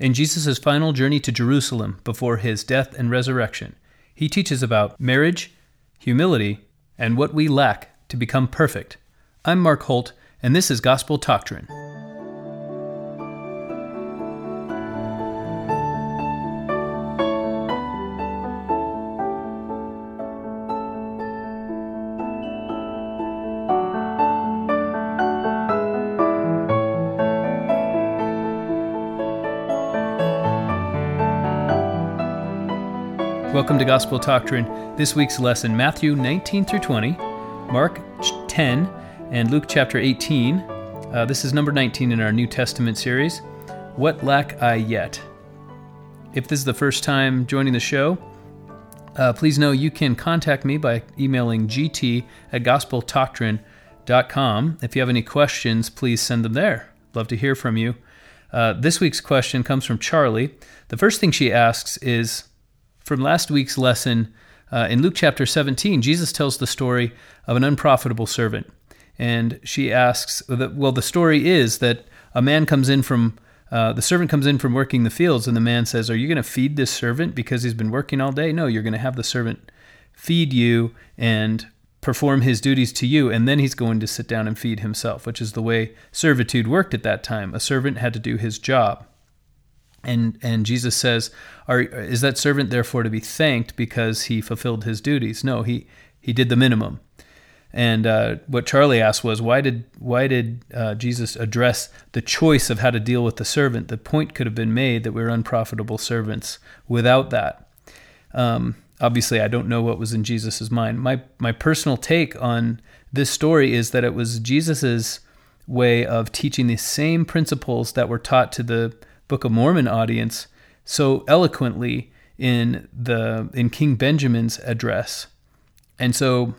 In Jesus' final journey to Jerusalem before his death and resurrection, he teaches about marriage, humility, and what we lack to become perfect. I'm Mark Holt, and this is Gospel Doctrine. To Gospel Doctrine. This week's lesson Matthew 19 through 20, Mark 10, and Luke chapter 18. Uh, this is number 19 in our New Testament series. What lack I yet? If this is the first time joining the show, uh, please know you can contact me by emailing gt at gospeldoctrine.com. If you have any questions, please send them there. Love to hear from you. Uh, this week's question comes from Charlie. The first thing she asks is, from last week's lesson uh, in Luke chapter 17, Jesus tells the story of an unprofitable servant. And she asks, well, the story is that a man comes in from, uh, the servant comes in from working the fields, and the man says, Are you going to feed this servant because he's been working all day? No, you're going to have the servant feed you and perform his duties to you, and then he's going to sit down and feed himself, which is the way servitude worked at that time. A servant had to do his job. And and Jesus says, Are, "Is that servant therefore to be thanked because he fulfilled his duties?" No, he he did the minimum. And uh, what Charlie asked was, why did why did uh, Jesus address the choice of how to deal with the servant? The point could have been made that we're unprofitable servants without that. Um, obviously, I don't know what was in Jesus' mind. My my personal take on this story is that it was Jesus's way of teaching the same principles that were taught to the Book of Mormon audience so eloquently in the in King Benjamin's address. And so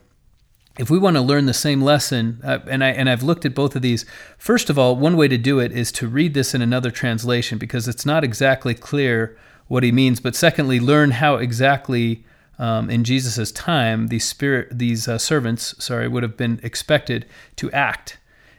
if we want to learn the same lesson, uh, and I and I've looked at both of these. First of all, one way to do it is to read this in another translation because it's not exactly clear what he means. But secondly, learn how exactly um, in Jesus' time these spirit these uh, servants, sorry, would have been expected to act.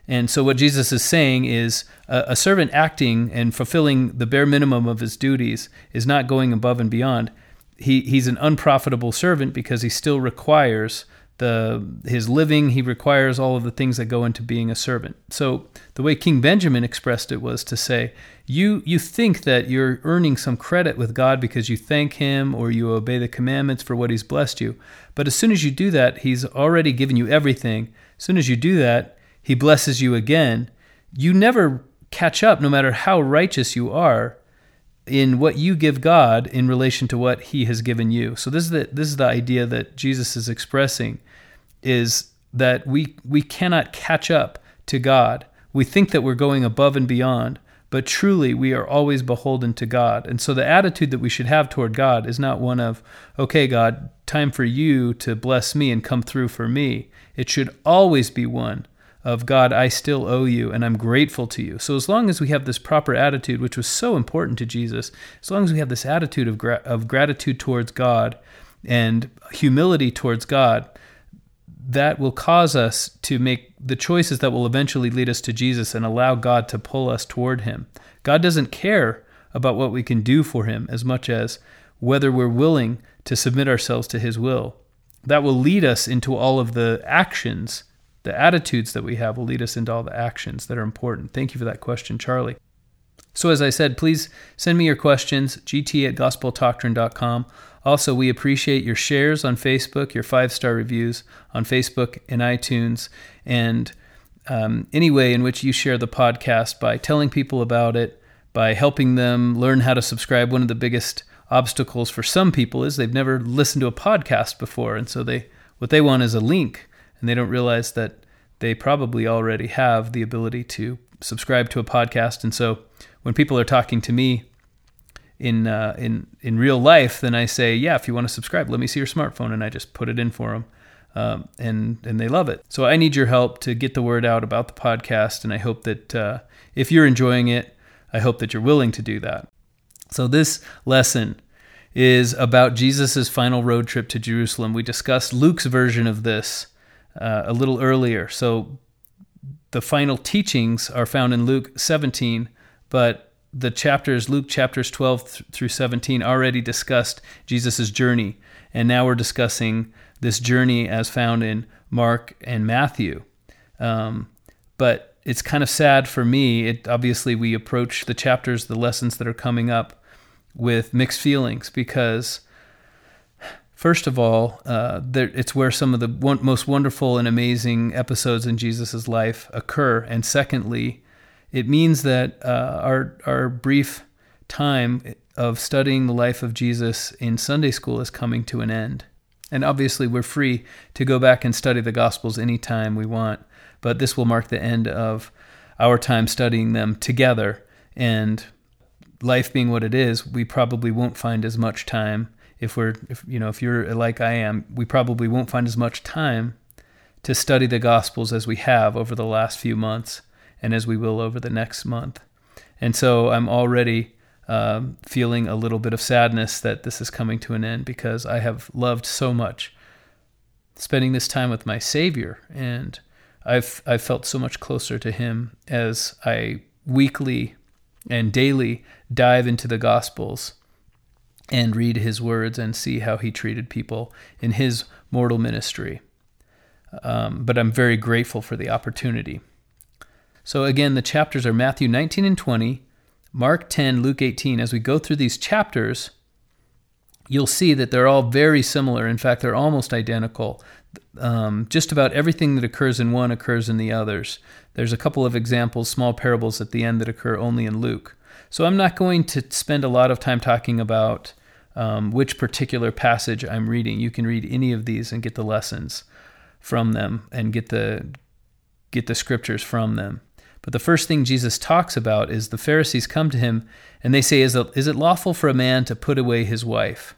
And so, what Jesus is saying is a, servant acting and fulfilling the bare minimum of his duties is not going above and beyond. He, he's an unprofitable servant because he still requires the his living. He requires all of the things that go into being a servant. So, the way King Benjamin expressed it was to say, you you think that you're earning some credit with God because you thank Him or you obey the commandments for what He's blessed you. But as soon as you do that, He's already given you everything. As soon as you do that, he blesses you again, you never catch up, no matter how righteous you are, in what you give God in relation to what He has given you. So this is the this is the idea that Jesus is expressing, is that we we cannot catch up to God. We think that we're going above and beyond, but truly we are always beholden to God. And so the attitude that we should have toward God is not one of, okay, God, time for you to bless me and come through for me. It should always be one of God, I still owe you and I'm grateful to you. So, as long as we have this proper attitude, which was so important to Jesus, as long as we have this attitude of, gra- of gratitude towards God and humility towards God, that will cause us to make the choices that will eventually lead us to Jesus and allow God to pull us toward Him. God doesn't care about what we can do for Him as much as whether we're willing to submit ourselves to His will. That will lead us into all of the actions the attitudes that we have will lead us into all the actions that are important. Thank you for that question, Charlie. So, as I said, please send me your questions, gt at gospeldoctrine.com. Also, we appreciate your shares on Facebook, your five star reviews on Facebook and iTunes, and um, any way in which you share the podcast by telling people about it, by helping them learn how to subscribe. One of the biggest obstacles for some people is they've never listened to a podcast before, and so they what they want is a link and they don't realize that they probably already have the ability to subscribe to a podcast. And so when people are talking to me in uh, in in real life, then I say, yeah, if you want to subscribe, let me see your smartphone, and I just put it in for them. Um, and and they love it. So I need your help to get the word out about the podcast, and I hope that uh, if you're enjoying it, I hope that you're willing to do that. So this lesson is about Jesus' final road trip to Jerusalem. We discussed Luke's version of this uh, a little earlier. So the final teachings are found in Luke 17, but the chapters, Luke chapters 12 th- through 17, already discussed Jesus' journey. And now we're discussing this journey as found in Mark and Matthew. Um, but it's kind of sad for me. It obviously we approach the chapters, the lessons that are coming up with mixed feelings because first of all, uh, there, it's where some of the one, most wonderful and amazing episodes in Jesus' life occur, and secondly, it means that uh, our our brief time of studying the life of Jesus in Sunday school is coming to an end. And obviously, we're free to go back and study the Gospels anytime we want, but this will mark the end of our time studying them together. And life being what it is, we probably won't find as much time if we're, if, you know, if you're like I am, we probably won't find as much time to study the Gospels as we have over the last few months and as we will over the next month. And so I'm already um, feeling a little bit of sadness that this is coming to an end because I have loved so much spending this time with my Savior, and I've I've felt so much closer to Him as I weekly and daily dive into the Gospels and read His words and see how He treated people in His mortal ministry. Um, but I'm very grateful for the opportunity. So again, the chapters are Matthew 19 and 20, Mark 10, Luke 18. As we go through these chapters, you'll see that they're all very similar. In fact, they're almost identical. Um, just about everything that occurs in one occurs in the others. There's a couple of examples, small parables at the end that occur only in Luke. So I'm not going to spend a lot of time talking about um, which particular passage I'm reading. You can read any of these and get the lessons from them and get the get the scriptures from them. But the first thing Jesus talks about is the Pharisees come to him and they say, Is it, is it lawful for a man to put away his wife?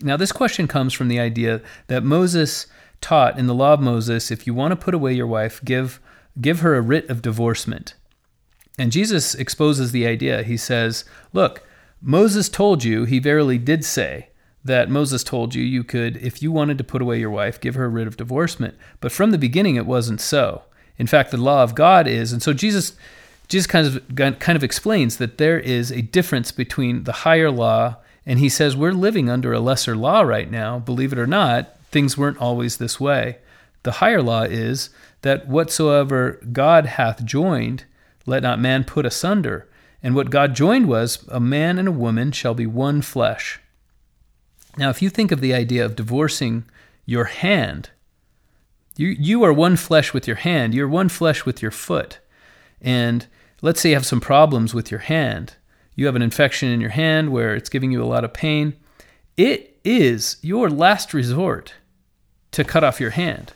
Now, this question comes from the idea that Moses taught in the law of Moses if you want to put away your wife, give, give her a writ of divorcement. And Jesus exposes the idea. He says, Look, Moses told you, he verily did say, that Moses told you you could, if you wanted to put away your wife, give her a writ of divorcement. But from the beginning, it wasn't so. In fact, the law of God is, and so Jesus, Jesus kind of kind of explains that there is a difference between the higher law, and he says we're living under a lesser law right now. Believe it or not, things weren't always this way. The higher law is that whatsoever God hath joined, let not man put asunder. And what God joined was a man and a woman shall be one flesh. Now, if you think of the idea of divorcing your hand, you, you are one flesh with your hand, you're one flesh with your foot. And let's say you have some problems with your hand. You have an infection in your hand where it's giving you a lot of pain. It is your last resort to cut off your hand.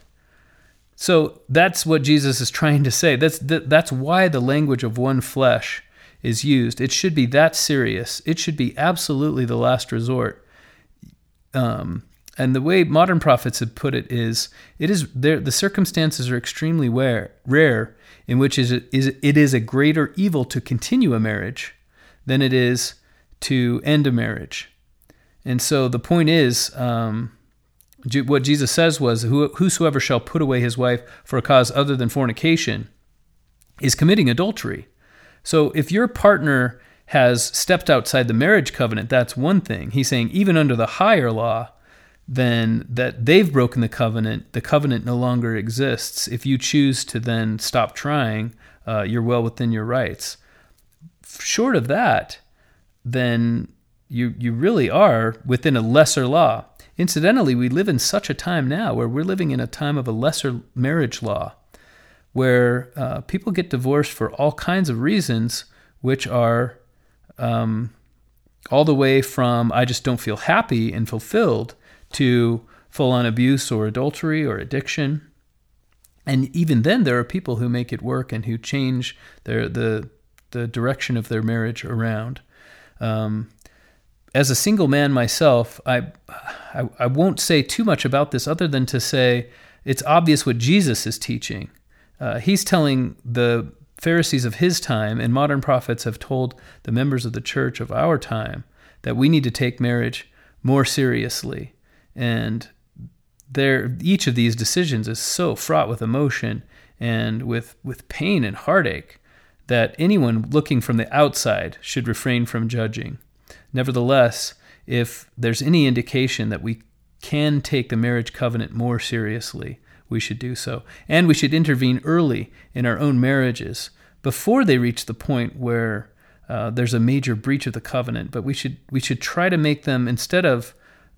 So that's what Jesus is trying to say. That's that's why the language of one flesh is used. It should be that serious. It should be absolutely the last resort. Um, and the way modern prophets have put it is, it is. The circumstances are extremely rare, rare in which is it, is it is a greater evil to continue a marriage than it is to end a marriage. And so the point is, um, what Jesus says was, "Whosoever shall put away his wife for a cause other than fornication is committing adultery." So if your partner has stepped outside the marriage covenant, that's one thing. He's saying even under the higher law, then that they've broken the covenant, the covenant no longer exists. If you choose to then stop trying, uh, you're well within your rights. Short of that, then you you really are within a lesser law. Incidentally, we live in such a time now where we're living in a time of a lesser marriage law, where uh, people get divorced for all kinds of reasons, which are um, all the way from I just don't feel happy and fulfilled to full on abuse or adultery or addiction. And even then, there are people who make it work and who change their the the direction of their marriage around. Um, as a single man myself, I, I I won't say too much about this other than to say it's obvious what Jesus is teaching. Uh, he's telling the Pharisees of his time and modern prophets have told the members of the church of our time that we need to take marriage more seriously and there each of these decisions is so fraught with emotion and with with pain and heartache that anyone looking from the outside should refrain from judging. Nevertheless, if there's any indication that we can take the marriage covenant more seriously, we should do so. And we should intervene early in our own marriages before they reach the point where uh, there's a major breach of the covenant. But we should we should try to make them instead of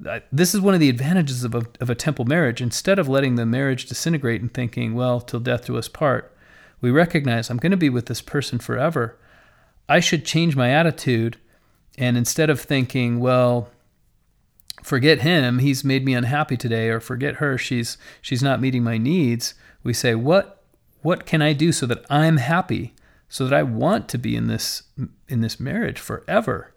uh, this is one of the advantages of a, of a temple marriage. Instead of letting the marriage disintegrate and thinking, well, till death do us part, we recognize I'm going to be with this person forever. I should change my attitude. And instead of thinking, well, forget him, he's made me unhappy today, or forget her, she's she's not meeting my needs, we say, what what can I do so that I'm happy, so that I want to be in this in this marriage forever?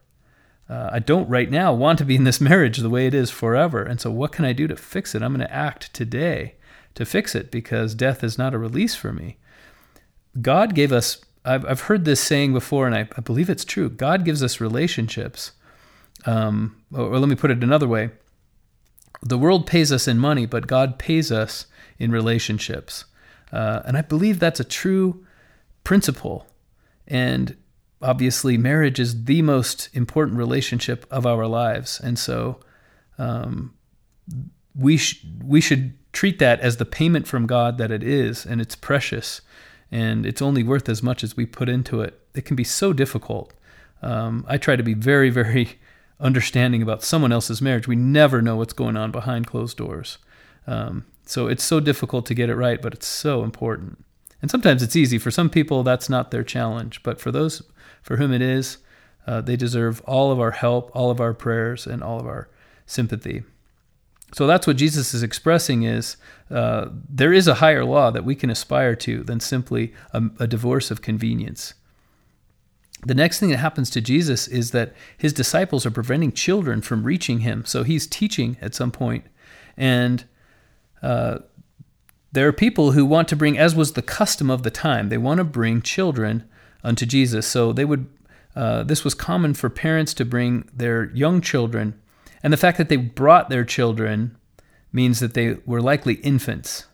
Uh, I don't right now want to be in this marriage the way it is forever. And so, what can I do to fix it? I'm going to act today to fix it because death is not a release for me. God gave us, I've, I've heard this saying before, and I, I believe it's true. God gives us relationships. Um, or, let me put it another way the world pays us in money, but God pays us in relationships. Uh, and I believe that's a true principle. And obviously, marriage is the most important relationship of our lives. And so um, we, sh- we should treat that as the payment from God that it is, and it's precious and it's only worth as much as we put into it. It can be so difficult. Um, I try to be very, very understanding about someone else's marriage. We never know what's going on behind closed doors. Um, so it's so difficult to get it right, but it's so important. And sometimes it's easy. For some people, that's not their challenge. But for those for whom it is, uh, they deserve all of our help, all of our prayers, and all of our sympathy. So that's what Jesus is expressing is uh, there is a higher law that we can aspire to than simply a, a divorce of convenience. The next thing that happens to Jesus is that his disciples are preventing children from reaching him. So he's teaching at some point, and uh, there are people who want to bring, as was the custom of the time, they want to bring children unto Jesus. So they would. Uh, this was common for parents to bring their young children and the fact that they brought their children means that they were likely infants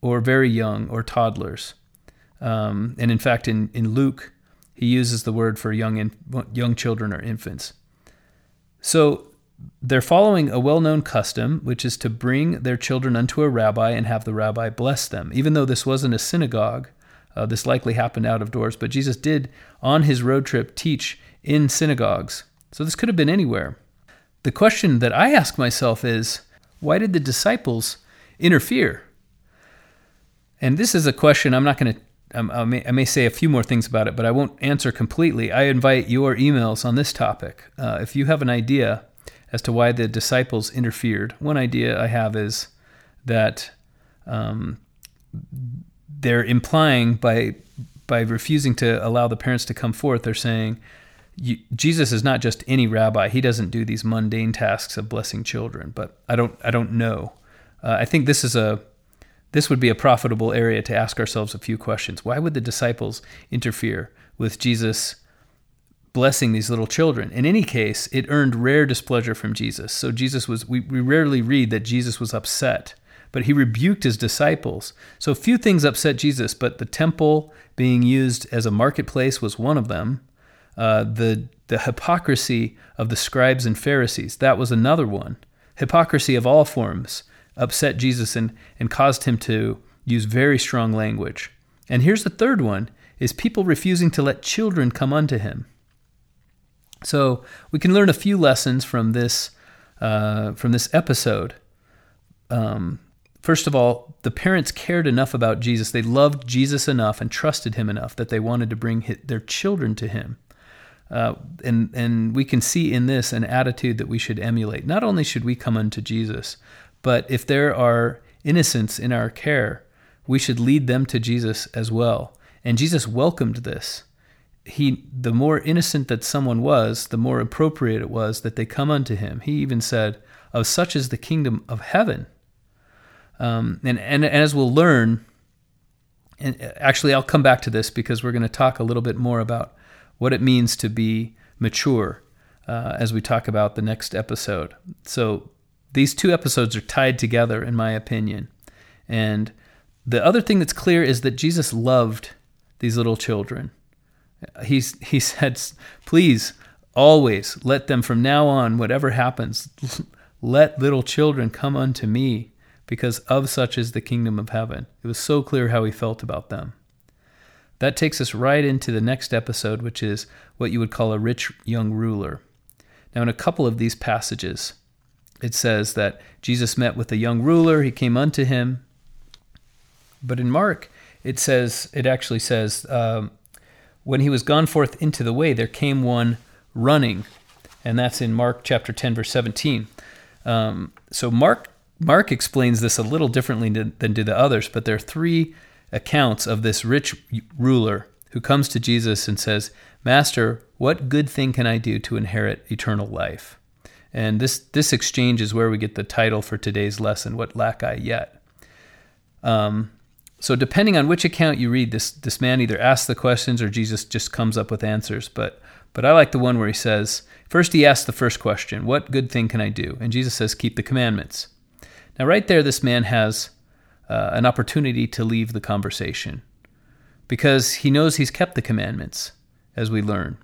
or very young or toddlers. Um, and in fact, in, in Luke, he uses the word for young, in, young children or infants. So they're following a well known custom, which is to bring their children unto a rabbi and have the rabbi bless them. Even though this wasn't a synagogue, uh, this likely happened out of doors, but Jesus did, on his road trip, teach in synagogues. So this could have been anywhere. The question that I ask myself is why did the disciples interfere? And this is a question I'm not going to, I may, I may say a few more things about it, but I won't answer completely. I invite your emails on this topic. Uh, if you have an idea as to why the disciples interfered, one idea I have is that um, they're implying by by refusing to allow the parents to come forth, they're saying Jesus is not just any rabbi. He doesn't do these mundane tasks of blessing children. But I don't I don't know. Uh, I think this is a this would be a profitable area to ask ourselves a few questions. Why would the disciples interfere with Jesus blessing these little children? In any case, it earned rare displeasure from Jesus. So Jesus was we, we rarely read that Jesus was upset, but he rebuked his disciples. So few things upset Jesus, but the temple being used as a marketplace was one of them. Uh, the the hypocrisy of the scribes and Pharisees. That was another one. Hypocrisy of all forms upset Jesus and, and caused him to use very strong language. And here's the third one is people refusing to let children come unto him. So we can learn a few lessons from this uh, from this episode. Um, first of all, the parents cared enough about Jesus; they loved Jesus enough and trusted him enough that they wanted to bring his, their children to him. Uh, and and we can see in this an attitude that we should emulate. Not only should we come unto Jesus, but if there are innocents in our care, we should lead them to Jesus as well. And Jesus welcomed this. He, the more innocent that someone was, the more appropriate it was that they come unto him. He even said, "Of such is the kingdom of heaven." Um, and, and and as we'll learn, and actually I'll come back to this because we're going to talk a little bit more about what it means to be mature uh, as we talk about the next episode. So these two episodes are tied together, in my opinion. And the other thing that's clear is that Jesus loved these little children. He's, he said, please, always let them from now on, whatever happens, let little children come unto me, because of such is the kingdom of heaven. It was so clear how he felt about them. That takes us right into the next episode, which is what you would call a rich young ruler. Now, in a couple of these passages, it says that Jesus met with a young ruler, he came unto him. But in Mark, it says, it actually says, um, when he was gone forth into the way, there came one running. And that's in Mark chapter 10, verse 17. Um, so Mark Mark explains this a little differently than do the others, but there are three accounts of this rich ruler who comes to Jesus and says, Master, what good thing can I do to inherit eternal life? And this, this exchange is where we get the title for today's lesson, What Lack I Yet? Um, so, depending on which account you read, this, this man either asks the questions or Jesus just comes up with answers. But, but I like the one where he says, First, he asks the first question, What good thing can I do? And Jesus says, Keep the commandments. Now, right there, this man has uh, an opportunity to leave the conversation because he knows he's kept the commandments, as we learn.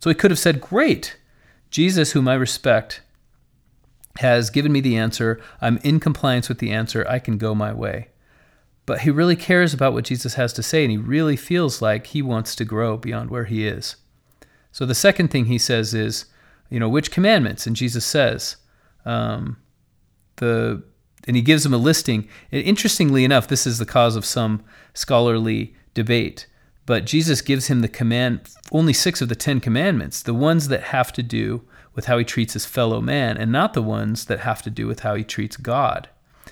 So he could have said, Great, Jesus, whom I respect, has given me the answer. I'm in compliance with the answer. I can go my way. But he really cares about what Jesus has to say, and he really feels like he wants to grow beyond where he is. So the second thing he says is, you know, which commandments? And Jesus says, um, the and he gives him a listing. And interestingly enough, this is the cause of some scholarly debate. But Jesus gives him the command, only six of the Ten Commandments, the ones that have to do with how he treats his fellow man, and not the ones that have to do with how he treats God.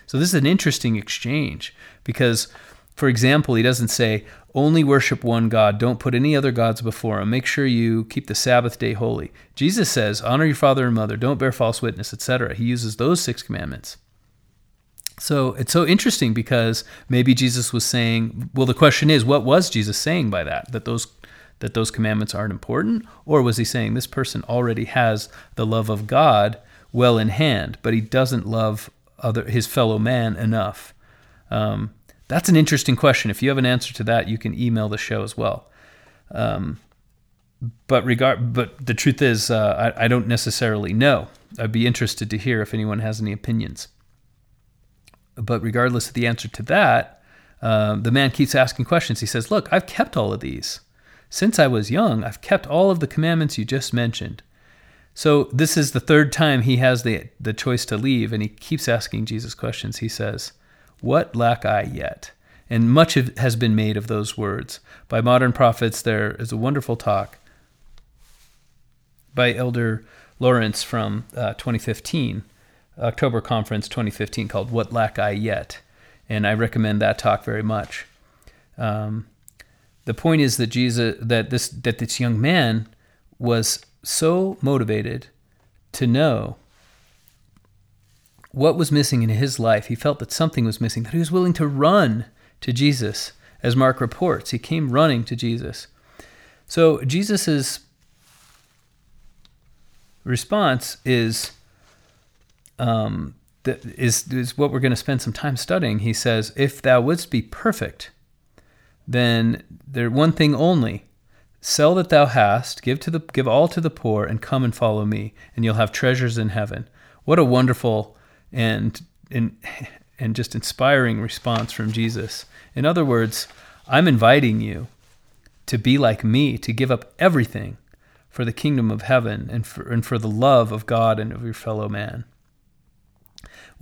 So this is an interesting exchange because, for example, he doesn't say, only worship one God, don't put any other gods before him, make sure you keep the Sabbath day holy. Jesus says, honor your father and mother, don't bear false witness, etc. He uses those six commandments. So it's so interesting because maybe Jesus was saying, well, the question is, what was Jesus saying by that? That those that those commandments aren't important, or was he saying this person already has the love of God well in hand, but he doesn't love other his fellow man enough? Um, that's an interesting question. If you have an answer to that, you can email the show as well. Um, but regard, but the truth is, uh, I, I don't necessarily know. I'd be interested to hear if anyone has any opinions. But regardless of the answer to that, um, the man keeps asking questions. He says, Look, I've kept all of these. Since I was young, I've kept all of the commandments you just mentioned. So this is the third time he has the, the choice to leave, and he keeps asking Jesus questions. He says, What lack I yet? And much of, has been made of those words. By modern prophets, there is a wonderful talk by Elder Lawrence from uh, 2015 October conference 2015 called "What Lack I Yet," and I recommend that talk very much. Um, the point is that Jesus, that this that this young man was so motivated to know what was missing in his life. He felt that something was missing. That he was willing to run to Jesus, as Mark reports. He came running to Jesus. So Jesus's response is um, that is, is what we're going to spend some time studying. He says, If thou wouldst be perfect, then there one thing only sell that thou hast, give to the give all to the poor, and come and follow me, and you'll have treasures in heaven. What a wonderful and and and just inspiring response from Jesus. In other words, I'm inviting you to be like me, to give up everything for the kingdom of heaven and for, and for the love of God and of your fellow man.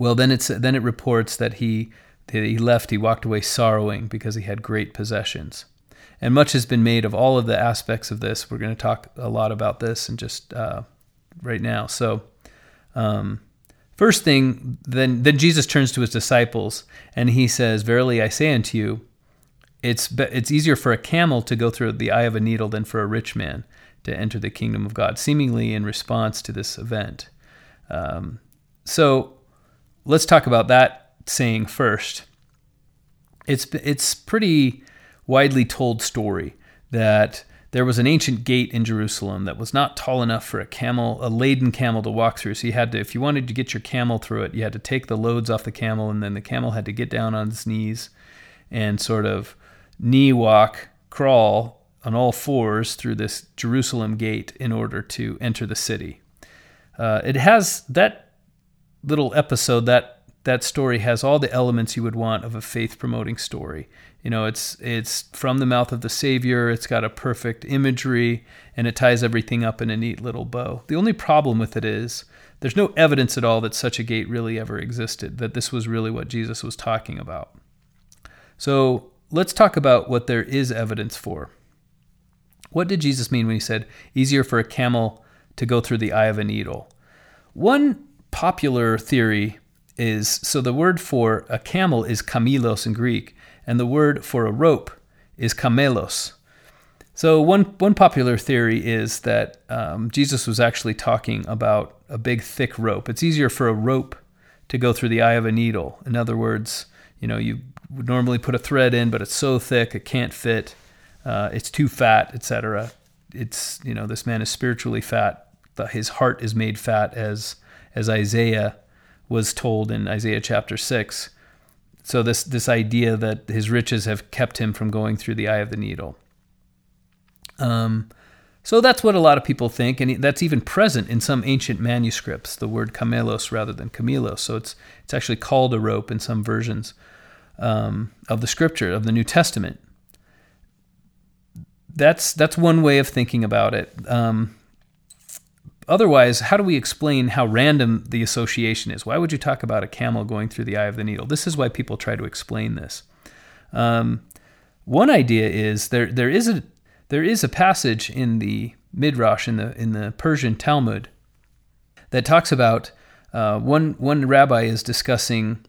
Well, then it's then it reports that he that he left. He walked away sorrowing because he had great possessions. And much has been made of all of the aspects of this. We're going to talk a lot about this and just uh, right now. So, um, first thing, then then Jesus turns to his disciples and he says, "Verily I say unto you, it's it's easier for a camel to go through the eye of a needle than for a rich man to enter the kingdom of God." Seemingly in response to this event. Um, so let's talk about that saying first. It's it's pretty widely told story that there was an ancient gate in Jerusalem that was not tall enough for a camel, a laden camel to walk through. So you had to, if you wanted to get your camel through it, you had to take the loads off the camel, and then the camel had to get down on its knees and sort of knee walk, crawl on all fours through this Jerusalem gate in order to enter the city. Uh, it has that little episode that that story has all the elements you would want of a faith promoting story. You know, it's it's from the mouth of the Savior. It's got a perfect imagery, and it ties everything up in a neat little bow. The only problem with it is there's no evidence at all that such a gate really ever existed. That this was really what Jesus was talking about. So let's talk about what there is evidence for. What did Jesus mean when he said, "Easier for a camel to go through the eye of a needle"? One popular theory is so the word for a camel is kamilos in Greek, and the word for a rope is kamelos. So one one popular theory is that um, Jesus was actually talking about a big thick rope. It's easier for a rope to go through the eye of a needle. In other words, you know you would normally put a thread in, but it's so thick it can't fit. Uh, it's too fat, etc. It's you know this man is spiritually fat. His heart is made fat, as as Isaiah was told in Isaiah chapter 6. So this this idea that his riches have kept him from going through the eye of the needle. Um, so that's what a lot of people think, and that's even present in some ancient manuscripts. The word camelos rather than camilos. So it's it's actually called a rope in some versions um, of the Scripture of the New Testament. That's that's one way of thinking about it. Um, otherwise, how do we explain how random the association is? Why would you talk about a camel going through the eye of the needle? This is why people try to explain this. Um, one idea is there there is a there is a passage in the Midrash in the in the Persian Talmud that talks about uh, one one rabbi is discussing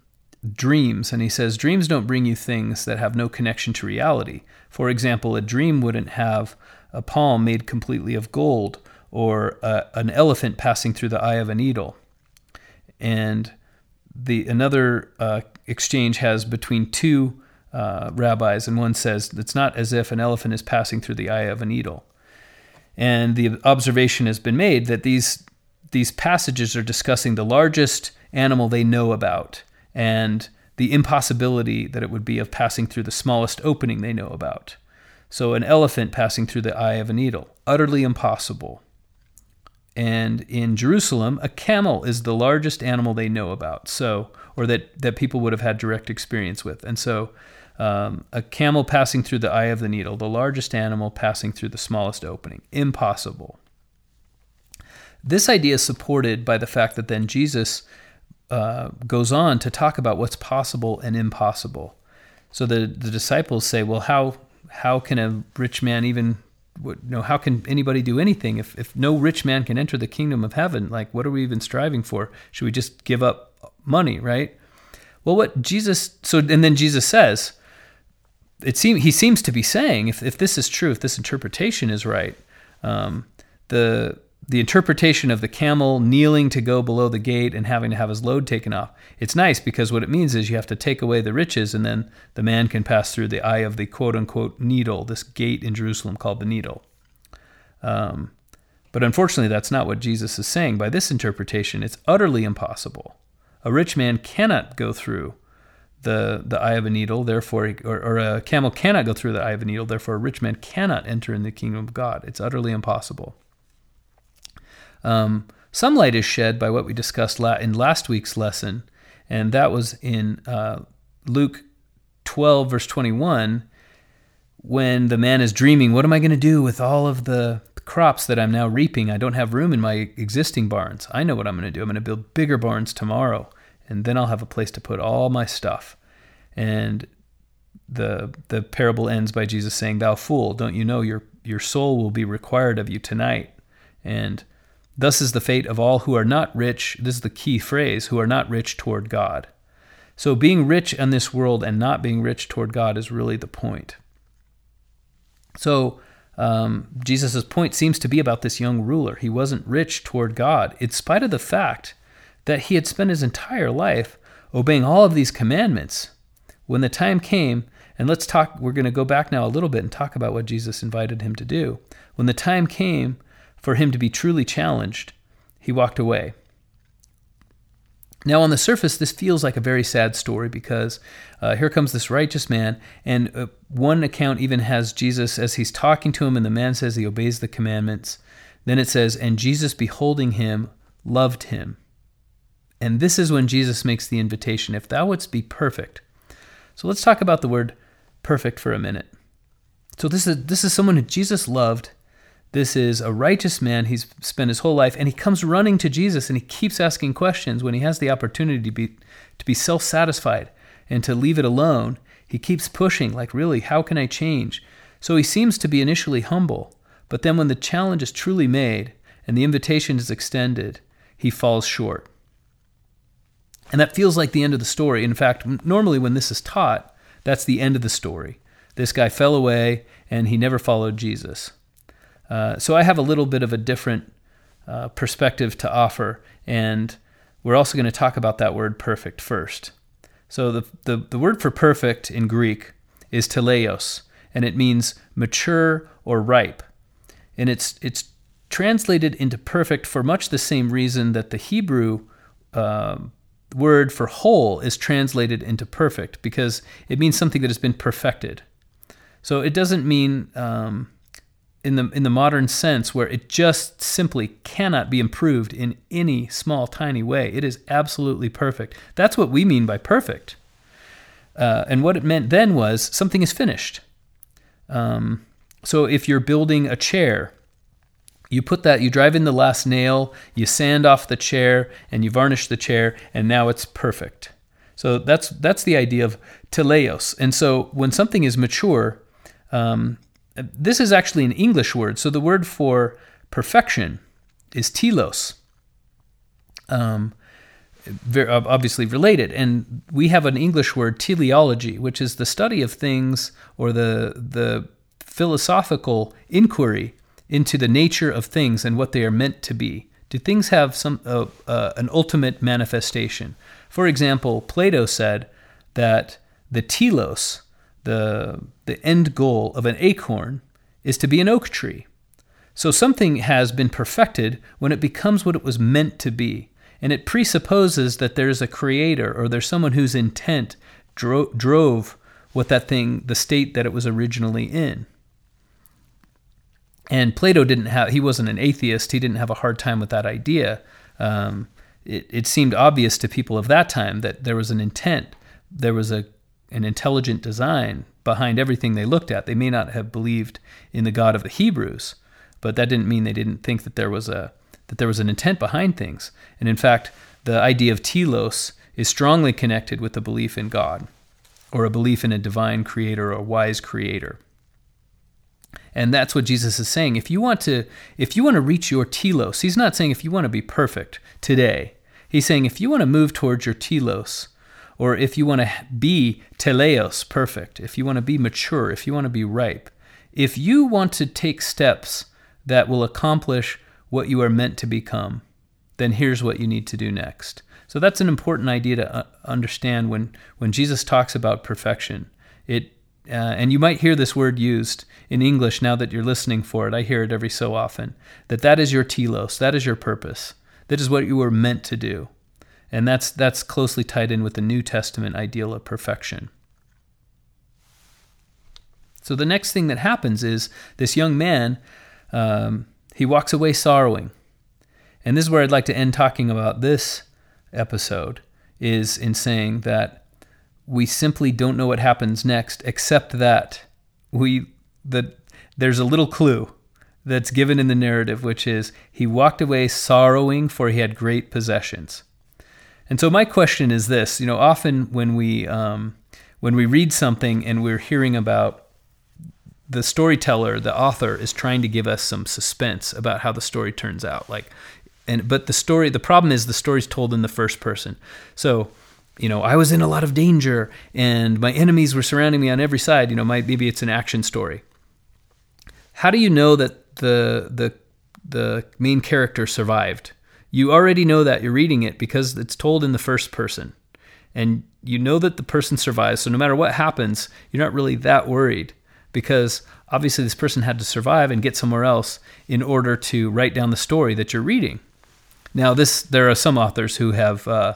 dreams and he says dreams don't bring you things that have no connection to reality. For example, a dream wouldn't have a palm made completely of gold or uh, an elephant passing through the eye of a needle. And the another uh, exchange has between two uh, rabbis, and one says it's not as if an elephant is passing through the eye of a needle. And the observation has been made that these these passages are discussing the largest animal they know about and the impossibility that it would be of passing through the smallest opening they know about. So, an elephant passing through the eye of a needle, utterly impossible. And in Jerusalem, a camel is the largest animal they know about, so or that that people would have had direct experience with. And so, um, a camel passing through the eye of the needle, the largest animal passing through the smallest opening, impossible. This idea is supported by the fact that then Jesus uh, goes on to talk about what's possible and impossible. So the the disciples say, "Well, how how can a rich man even what, you know, how can anybody do anything if, if no rich man can enter the kingdom of heaven? Like, what are we even striving for? Should we just give up money, right? Well, what Jesus, so, and then Jesus says, it seem, he seems to be saying, if, if this is true, if this interpretation is right, um, the, the interpretation of the camel kneeling to go below the gate and having to have his load taken off. It's nice because what it means is you have to take away the riches and then the man can pass through the eye of the quote unquote needle, this gate in Jerusalem called the needle. Um, but unfortunately, that's not what Jesus is saying. By this interpretation, it's utterly impossible. A rich man cannot go through the, the eye of a needle, therefore, or, or a camel cannot go through the eye of a needle, therefore, a rich man cannot enter in the kingdom of God. It's utterly impossible. Um, some light is shed by what we discussed la- in last week's lesson, and that was in uh, Luke 12, verse 21, when the man is dreaming, What am I going to do with all of the crops that I'm now reaping? I don't have room in my existing barns. I know what I'm going to do. I'm going to build bigger barns tomorrow, and then I'll have a place to put all my stuff. And the the parable ends by Jesus saying, "Thou fool, don't you know your your soul will be required of you tonight?" And Thus is the fate of all who are not rich, this is the key phrase, who are not rich toward God. So being rich in this world and not being rich toward God is really the point. So um, Jesus' point seems to be about this young ruler. He wasn't rich toward God, in spite of the fact that he had spent his entire life obeying all of these commandments. When the time came, and let's talk, we're going to go back now a little bit and talk about what Jesus invited him to do. When the time came for him to be truly challenged, he walked away. Now, on the surface, this feels like a very sad story because uh, here comes this righteous man, and uh, one account even has Jesus as he's talking to him, and the man says he obeys the commandments. Then it says, And Jesus, beholding him, loved him. And this is when Jesus makes the invitation if thou wouldst be perfect. So let's talk about the word perfect for a minute. So this is this is someone who Jesus loved this is a righteous man. He's spent his whole life, and he comes running to Jesus and he keeps asking questions when he has the opportunity to be, to be self satisfied and to leave it alone. He keeps pushing, like, really, how can I change? So he seems to be initially humble, but then when the challenge is truly made and the invitation is extended, he falls short. And that feels like the end of the story. In fact, normally when this is taught, that's the end of the story. This guy fell away and he never followed Jesus. Uh, so I have a little bit of a different uh, perspective to offer, and we're also going to talk about that word perfect first. So the, the, the word for perfect in Greek is teleios, and it means mature or ripe. And it's, it's translated into perfect for much the same reason that the Hebrew uh, word for whole is translated into perfect, because it means something that has been perfected. So it doesn't mean um, in the in the modern sense where it just simply cannot be improved in any small tiny way. It is absolutely perfect. That's what we mean by perfect. Uh, and what it meant then was something is finished. Um, so if you're building a chair, you put that, you drive in the last nail, you sand off the chair, and you varnish the chair, and now it's perfect. So that's that's the idea of teleos. And so when something is mature, um, this is actually an English word. So the word for perfection is telos. Um, very obviously related. And we have an English word, teleology, which is the study of things or the the philosophical inquiry into the nature of things and what they are meant to be. Do things have some uh, uh, an ultimate manifestation? For example, Plato said that the telos, the, the end goal of an acorn is to be an oak tree. So something has been perfected when it becomes what it was meant to be. And it presupposes that there's a creator or there's someone whose intent dro- drove what that thing, the state that it was originally in. And Plato didn't have, he wasn't an atheist, he didn't have a hard time with that idea. Um, it, it seemed obvious to people of that time that there was an intent, there was a an intelligent design behind everything they looked at. They may not have believed in the God of the Hebrews, but that didn't mean they didn't think that there was a that there was an intent behind things. And in fact, the idea of telos is strongly connected with the belief in God or a belief in a divine creator or wise creator. And that's what Jesus is saying. If you want to if you want to reach your telos, he's not saying if you want to be perfect today. He's saying if you want to move towards your telos, or if you want to be teleos, perfect, if you want to be mature, if you want to be ripe, if you want to take steps that will accomplish what you are meant to become, then here's what you need to do next. So that's an important idea to uh, understand when, when Jesus talks about perfection. It uh, and you might hear this word used in English now that you're listening for it. I hear it every so often. That that is your telos, that is your purpose. That is what you were meant to do. And that's, that's closely tied in with the New Testament ideal of perfection. So the next thing that happens is this young man, um, he walks away sorrowing. And this is where I'd like to end talking about this episode, is in saying that we simply don't know what happens next, except that we that there's a little clue that's given in the narrative, which is he walked away sorrowing for he had great possessions. And so my question is this: you know, often when we um, when we read something and we're hearing about the storyteller, the author is trying to give us some suspense about how the story turns out. Like, and but the story, the problem is the story's told in the first person. So, you know, I was in a lot of danger and my enemies were surrounding me on every side. You know, maybe it's an action story. How do you know that the the the main character survived? You already know that you're reading it because it's told in the first person. And you know that the person survives. So no matter what happens, you're not really that worried because obviously this person had to survive and get somewhere else in order to write down the story that you're reading. Now, this there are some authors who have uh,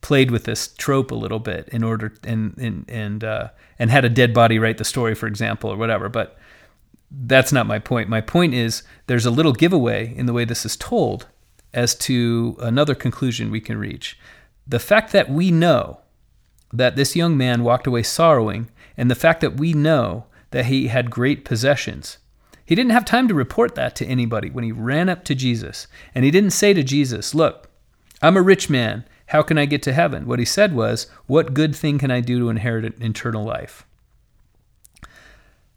played with this trope a little bit in order and and and uh, and had a dead body write the story, for example, or whatever. But that's not my point. My point is there's a little giveaway in the way this is told as to another conclusion we can reach. The fact that we know that this young man walked away sorrowing, and the fact that we know that he had great possessions. He didn't have time to report that to anybody when he ran up to Jesus. And he didn't say to Jesus, Look, I'm a rich man. How can I get to heaven? What he said was, What good thing can I do to inherit an eternal life?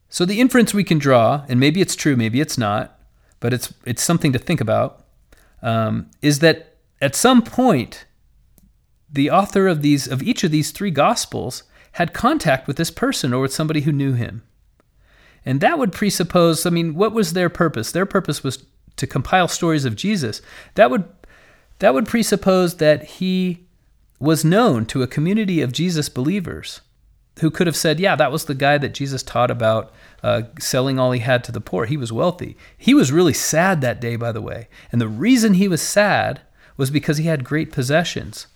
So the inference we can draw, and maybe it's true, maybe it's not, but it's it's something to think about, um, is that at some point, the author of these of each of these three gospels had contact with this person or with somebody who knew him. And that would presuppose, I mean, what was their purpose? Their purpose was to compile stories of Jesus. That would that would presuppose that he was known to a community of Jesus believers who could have said, Yeah, that was the guy that Jesus taught about uh, selling all he had to the poor. He was wealthy. He was really sad that day, by the way. And the reason he was sad was because he had great possessions.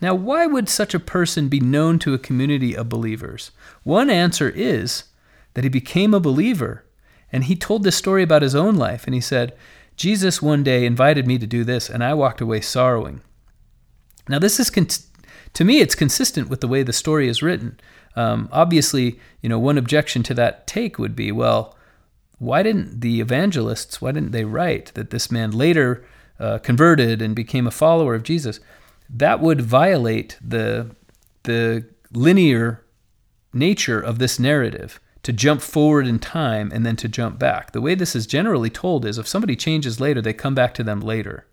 Now, why would such a person be known to a community of believers? One answer is that he became a believer. And he told this story about his own life. And he said, Jesus one day invited me to do this, and I walked away sorrowing. Now, this is, con- to me, it's consistent with the way the story is written. Um, obviously, you know, one objection to that take would be, well, why didn't the evangelists, why didn't they write that this man later uh, converted and became a follower of Jesus? That would violate the the linear nature of this narrative to jump forward in time and then to jump back. The way this is generally told is if somebody changes later, they come back to them later.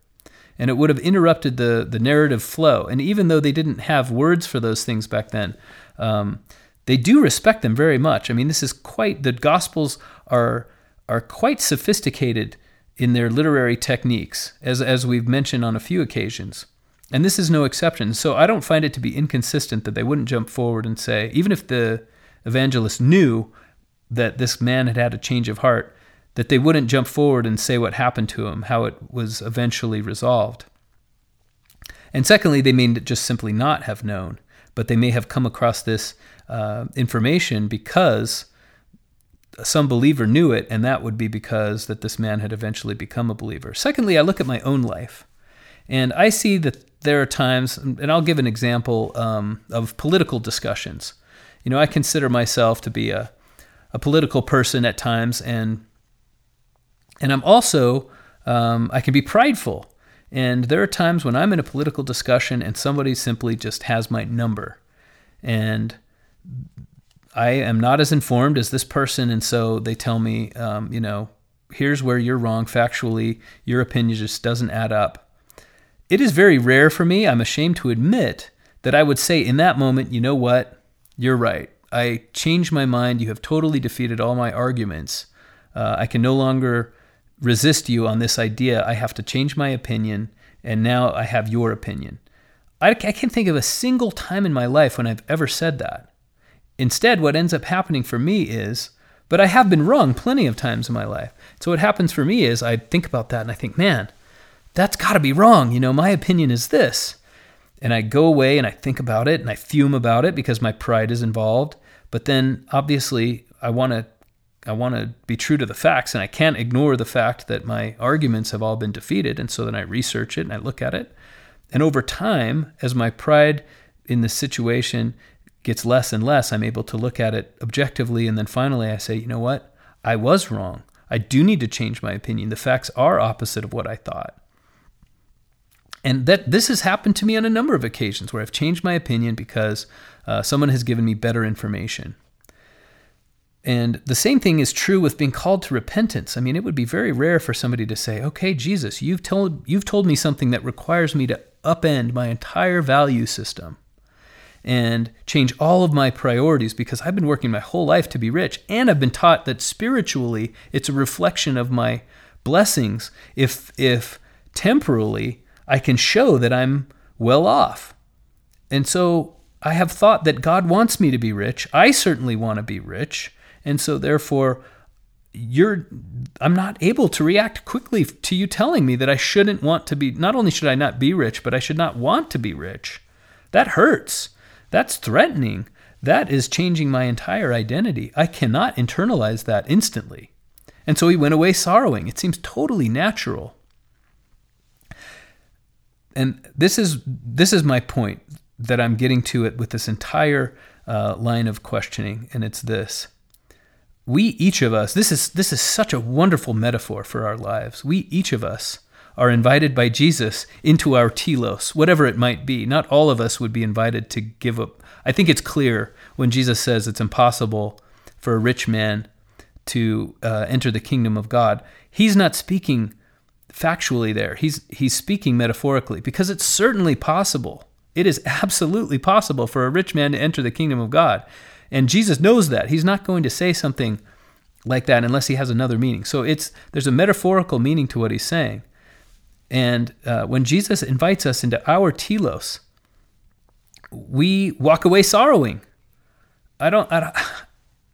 And it would have interrupted the, the narrative flow. And even though they didn't have words for those things back then, um, they do respect them very much. I mean, this is quite the Gospels are are quite sophisticated in their literary techniques, as as we've mentioned on a few occasions. And this is no exception. So I don't find it to be inconsistent that they wouldn't jump forward and say, even if the evangelist knew that this man had had a change of heart, that they wouldn't jump forward and say what happened to him, how it was eventually resolved. And secondly, they may just simply not have known but they may have come across this uh, information because some believer knew it, and that would be because that this man had eventually become a believer. Secondly, I look at my own life, and I see that there are times, and I'll give an example um, of political discussions. You know, I consider myself to be a, a political person at times, and and I'm also um, I can be prideful and there are times when I'm in a political discussion and somebody simply just has my number. And I am not as informed as this person. And so they tell me, um, you know, here's where you're wrong factually. Your opinion just doesn't add up. It is very rare for me, I'm ashamed to admit, that I would say in that moment, you know what? You're right. I changed my mind. You have totally defeated all my arguments. Uh, I can no longer resist you on this idea. I have to change my opinion, and now I have your opinion. I, I can't think of a single time in my life when I've ever said that. Instead, what ends up happening for me is, but I have been wrong plenty of times in my life. So what happens for me is I think about that and I think, man, that's got to be wrong. You know, my opinion is this. And I go away and I think about it and I fume about it because my pride is involved. But then obviously I want to I want to be true to the facts, and I can't ignore the fact that my arguments have all been defeated. And so then I research it and I look at it. And over time, as my pride in the situation gets less and less, I'm able to look at it objectively. And then finally, I say, you know what? I was wrong. I do need to change my opinion. The facts are opposite of what I thought. And that this has happened to me on a number of occasions where I've changed my opinion because uh, someone has given me better information. And the same thing is true with being called to repentance. I mean, it would be very rare for somebody to say, "Okay, Jesus, you've told you've told me something that requires me to upend my entire value system and change all of my priorities because I've been working my whole life to be rich and I've been taught that spiritually it's a reflection of my blessings if if temporally I can show that I'm well off." And so I have thought that God wants me to be rich. I certainly want to be rich. And so therefore you're I'm not able to react quickly to you telling me that I shouldn't want to be not only should I not be rich, but I should not want to be rich That hurts. That's threatening. That is changing my entire identity. I cannot internalize that instantly. And so he went away sorrowing. It seems totally natural. And this is this is my point that I'm getting to it with this entire uh, line of questioning, and it's this: we each of us. This is this is such a wonderful metaphor for our lives. We each of us are invited by Jesus into our telos, whatever it might be. Not all of us would be invited to give up. I think it's clear when Jesus says it's impossible for a rich man to uh, enter the kingdom of God. He's not speaking factually there. He's he's speaking metaphorically because it's certainly possible. It is absolutely possible for a rich man to enter the kingdom of God. And Jesus knows that. He's not going to say something like that unless he has another meaning. So it's there's a metaphorical meaning to what he's saying. And uh, when Jesus invites us into our telos, we walk away sorrowing. I don't, I don't,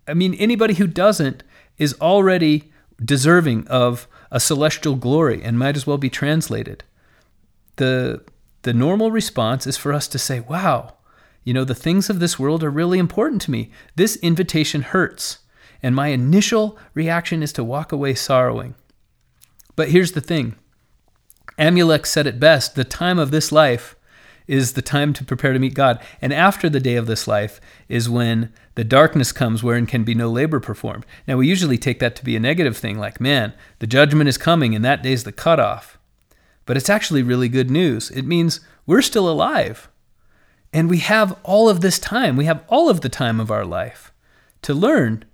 I mean, anybody who doesn't is already deserving of a celestial glory and might as well be translated. The, the normal response is for us to say, wow, you know, the things of this world are really important to me. This invitation hurts. And my initial reaction is to walk away sorrowing. But here's the thing Amulek said it best the time of this life is the time to prepare to meet God. And after the day of this life is when the darkness comes wherein can be no labor performed. Now, we usually take that to be a negative thing, like, man, the judgment is coming and that day's the cutoff. But it's actually really good news. It means we're still alive. And we have all of this time. We have all of the time of our life to learn,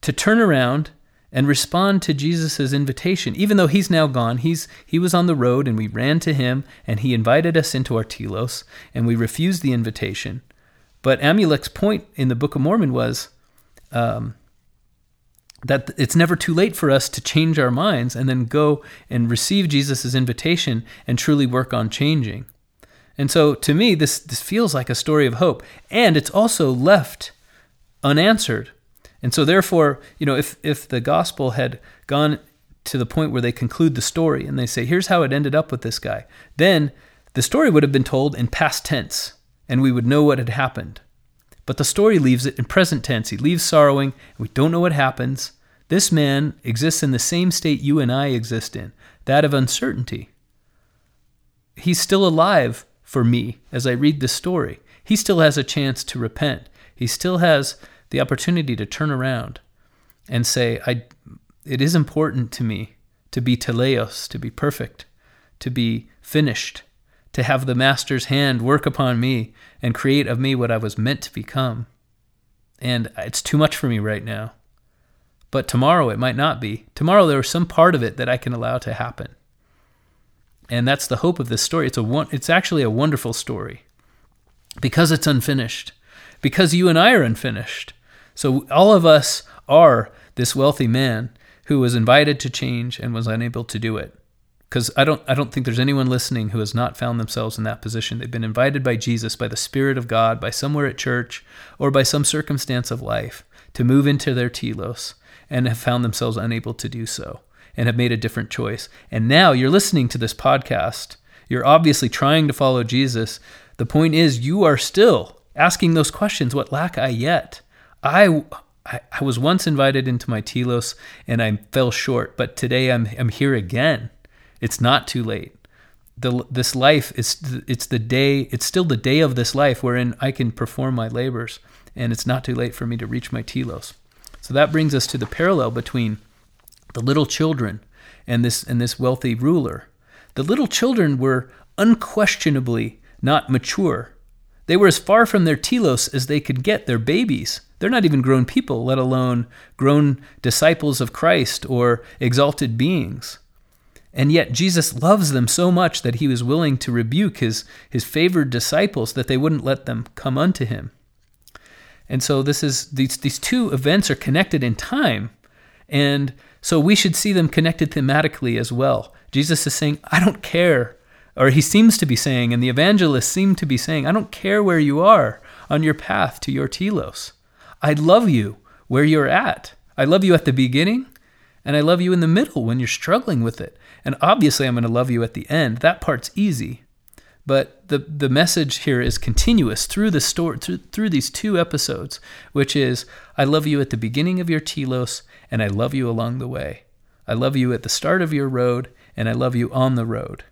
to turn around, and respond to Jesus' invitation. Even though he's now gone, he's, he was on the road and we ran to him and he invited us into our telos and we refused the invitation. But Amulek's point in the Book of Mormon was um, that it's never too late for us to change our minds and then go and receive Jesus' invitation and truly work on changing. And so to me, this, this feels like a story of hope. And it's also left unanswered and so, therefore, you know, if, if the gospel had gone to the point where they conclude the story and they say, here's how it ended up with this guy, then the story would have been told in past tense and we would know what had happened. But the story leaves it in present tense. He leaves sorrowing, we don't know what happens. This man exists in the same state you and I exist in, that of uncertainty. He's still alive for me as I read this story. He still has a chance to repent. He still has the opportunity to turn around and say, I, it is important to me to be teleios, to be perfect, to be finished, to have the Master's hand work upon me and create of me what I was meant to become. And it's too much for me right now. But tomorrow it might not be. Tomorrow there is some part of it that I can allow to happen. And that's the hope of this story. It's a it's actually a wonderful story because it's unfinished. Because you and I are unfinished. So all of us are this wealthy man who was invited to change and was unable to do it. Because I don't, I don't think there's anyone listening who has not found themselves in that position. They've been invited by Jesus, by the Spirit of God, by somewhere at church, or by some circumstance of life to move into their telos and have found themselves unable to do so and have made a different choice. And now you're listening to this podcast. You're obviously trying to follow Jesus. The point is, you are still asking those questions What lack I yet? I, I, I was once invited into my telos and I fell short, but today I'm I'm here again. It's not too late. The, this life is it's the day it's still the day of this life wherein I can perform my labors and it's not too late for me to reach my telos. So that brings us to the parallel between the little children and this and this wealthy ruler. The little children were unquestionably not mature. They were as far from their telos as they could get, their babies. They're not even grown people, let alone grown disciples of Christ or exalted beings. And yet Jesus loves them so much that he was willing to rebuke his, his favored disciples that they wouldn't let them come unto him. And so this is these these two events are connected in time. And so we should see them connected thematically as well. Jesus is saying, I don't care. Or he seems to be saying, and the evangelists seem to be saying, I don't care where you are on your path to your telos. I love you where you're at. I love you at the beginning, and I love you in the middle when you're struggling with it. And obviously, I'm going to love you at the end. That part's easy. But the, the message here is continuous through the story, through, through these two episodes, which is I love you at the beginning of your telos, and I love you along the way. I love you at the start of your road, and I love you on the road.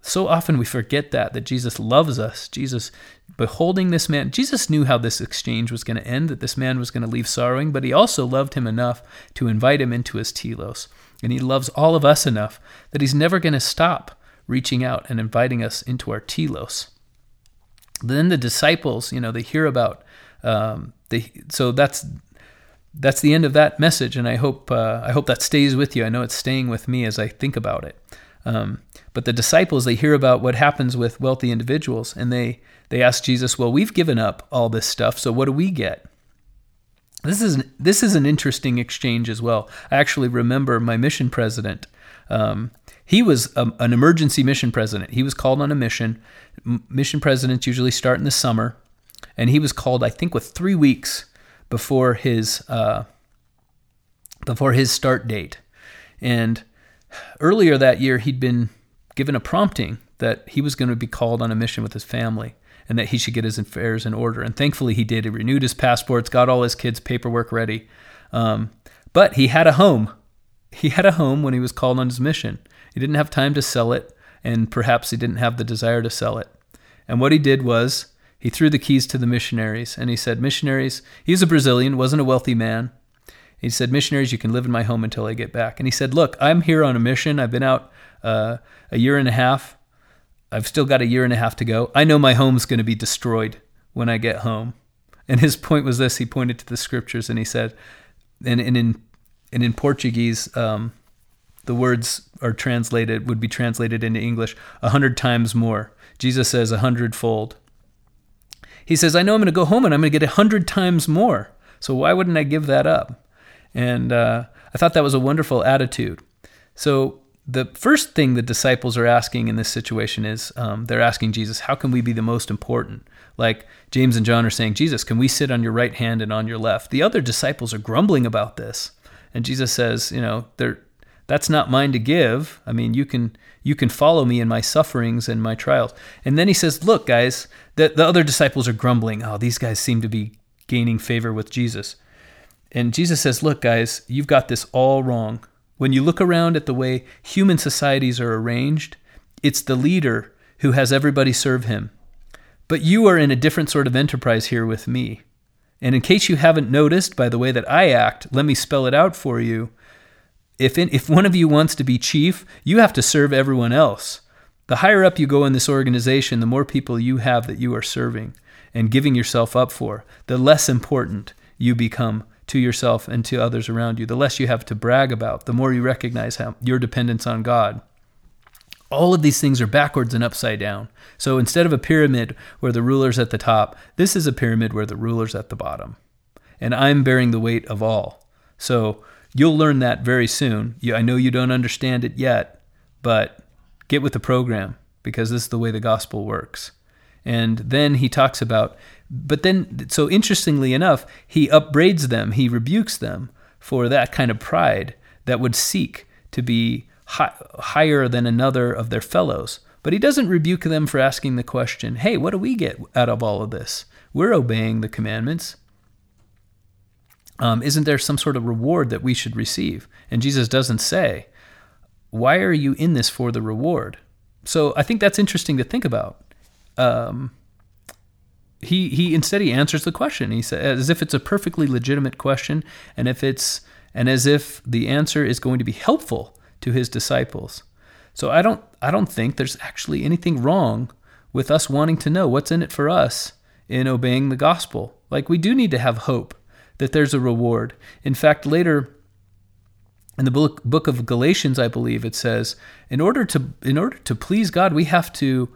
So often we forget that, that Jesus loves us. Jesus, beholding this man, Jesus knew how this exchange was going to end, that this man was going to leave sorrowing, but he also loved him enough to invite him into his telos. And he loves all of us enough that he's never going to stop reaching out and inviting us into our telos. Then the disciples, you know, they hear about, um, they, so that's that's the end of that message, and I hope uh, I hope that stays with you. I know it's staying with me as I think about it. Um, but the disciples they hear about what happens with wealthy individuals, and they they ask Jesus, "Well, we've given up all this stuff, so what do we get?" This is an, this is an interesting exchange as well. I actually remember my mission president. Um, he was a, an emergency mission president. He was called on a mission. M- mission presidents usually start in the summer, and he was called, I think, with three weeks before his uh, before his start date. And earlier that year, he'd been given a prompting that he was going to be called on a mission with his family and that he should get his affairs in order. And thankfully, he did. He renewed his passports, got all his kids' paperwork ready. Um, but he had a home. He had a home when he was called on his mission. He didn't have time to sell it, and perhaps he didn't have the desire to sell it. And what he did was he threw the keys to the missionaries and he said, Missionaries, he's a Brazilian, wasn't a wealthy man. He said, Missionaries, you can live in my home until I get back. And he said, Look, I'm here on a mission. I've been out uh, a year and a half. I've still got a year and a half to go. I know my home's going to be destroyed when I get home. And his point was this he pointed to the scriptures and he said, and, and in, and in Portuguese, um, the words are translated would be translated into English a hundred times more. Jesus says a hundredfold. He says, I know I'm going to go home and I'm going to get a hundred times more. So why wouldn't I give that up? And uh, I thought that was a wonderful attitude. So the first thing the disciples are asking in this situation is um, they're asking Jesus, how can we be the most important? Like James and John are saying, Jesus, can we sit on your right hand and on your left? The other disciples are grumbling about this. And Jesus says, you know, they're that's not mine to give. I mean, you can you can follow me in my sufferings and my trials. And then he says, "Look, guys, the the other disciples are grumbling. Oh, these guys seem to be gaining favor with Jesus." And Jesus says, "Look, guys, you've got this all wrong. When you look around at the way human societies are arranged, it's the leader who has everybody serve him. But you are in a different sort of enterprise here with me. And in case you haven't noticed by the way that I act, let me spell it out for you." If, in, if one of you wants to be chief, you have to serve everyone else. The higher up you go in this organization, the more people you have that you are serving and giving yourself up for, the less important you become to yourself and to others around you, the less you have to brag about, the more you recognize how, your dependence on God. All of these things are backwards and upside down. So instead of a pyramid where the ruler's at the top, this is a pyramid where the ruler's at the bottom. And I'm bearing the weight of all. So You'll learn that very soon. You, I know you don't understand it yet, but get with the program because this is the way the gospel works. And then he talks about, but then, so interestingly enough, he upbraids them, he rebukes them for that kind of pride that would seek to be high, higher than another of their fellows. But he doesn't rebuke them for asking the question, hey, what do we get out of all of this? We're obeying the commandments um, isn't there some sort of reward that we should receive? And Jesus doesn't say, why are you in this for the reward? So I think that's interesting to think about. Um, he he instead he answers the question. He says as if it's a perfectly legitimate question, and if it's and as if the answer is going to be helpful to his disciples. So I don't I don't think there's actually anything wrong with us wanting to know what's in it for us in obeying the gospel. Like we do need to have hope that there's a reward. In fact, later in the book, book of Galatians, I believe it says, in order to in order to please God, we have to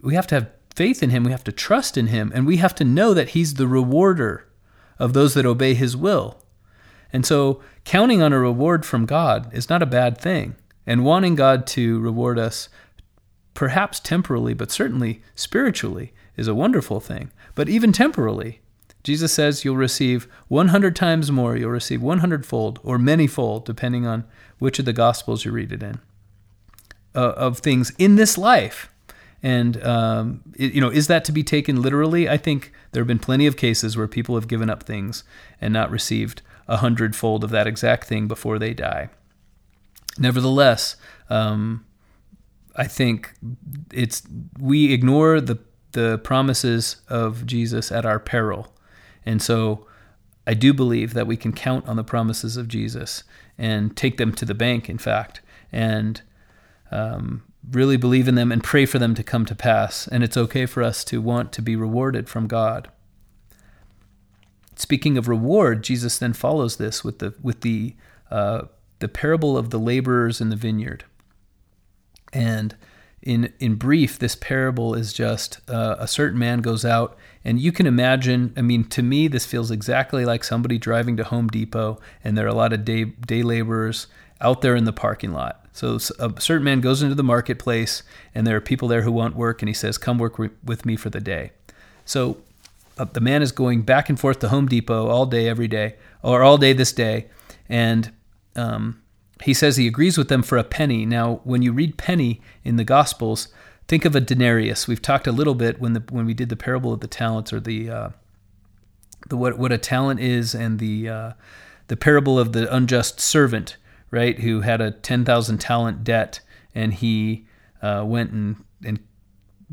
we have to have faith in him, we have to trust in him, and we have to know that he's the rewarder of those that obey his will. And so counting on a reward from God is not a bad thing. And wanting God to reward us perhaps temporally, but certainly spiritually, is a wonderful thing. But even temporally, Jesus says you'll receive 100 times more, you'll receive 100 fold or many fold, depending on which of the Gospels you read it in, uh, of things in this life. And um, it, you know, is that to be taken literally? I think there have been plenty of cases where people have given up things and not received a hundredfold of that exact thing before they die. Nevertheless, um, I think it's we ignore the the promises of Jesus at our peril, and so I do believe that we can count on the promises of Jesus and take them to the bank. In fact, and um, really believe in them and pray for them to come to pass. And it's okay for us to want to be rewarded from God. Speaking of reward, Jesus then follows this with the with the uh, the parable of the laborers in the vineyard. And in in brief, this parable is just uh, a certain man goes out, and you can imagine. I mean, to me, this feels exactly like somebody driving to Home Depot, and there are a lot of day day laborers out there in the parking lot. So a certain man goes into the marketplace, and there are people there who want work, and he says, "Come work with me for the day." So uh, the man is going back and forth to Home Depot all day, every day, or all day this day, and um, he says he agrees with them for a penny. Now, when you read penny in the Gospels, think of a denarius. We've talked a little bit when the when we did the parable of the talents or the uh, the what what a talent is and the uh, the parable of the unjust servant, right, who had a ten thousand talent debt and he uh, went and and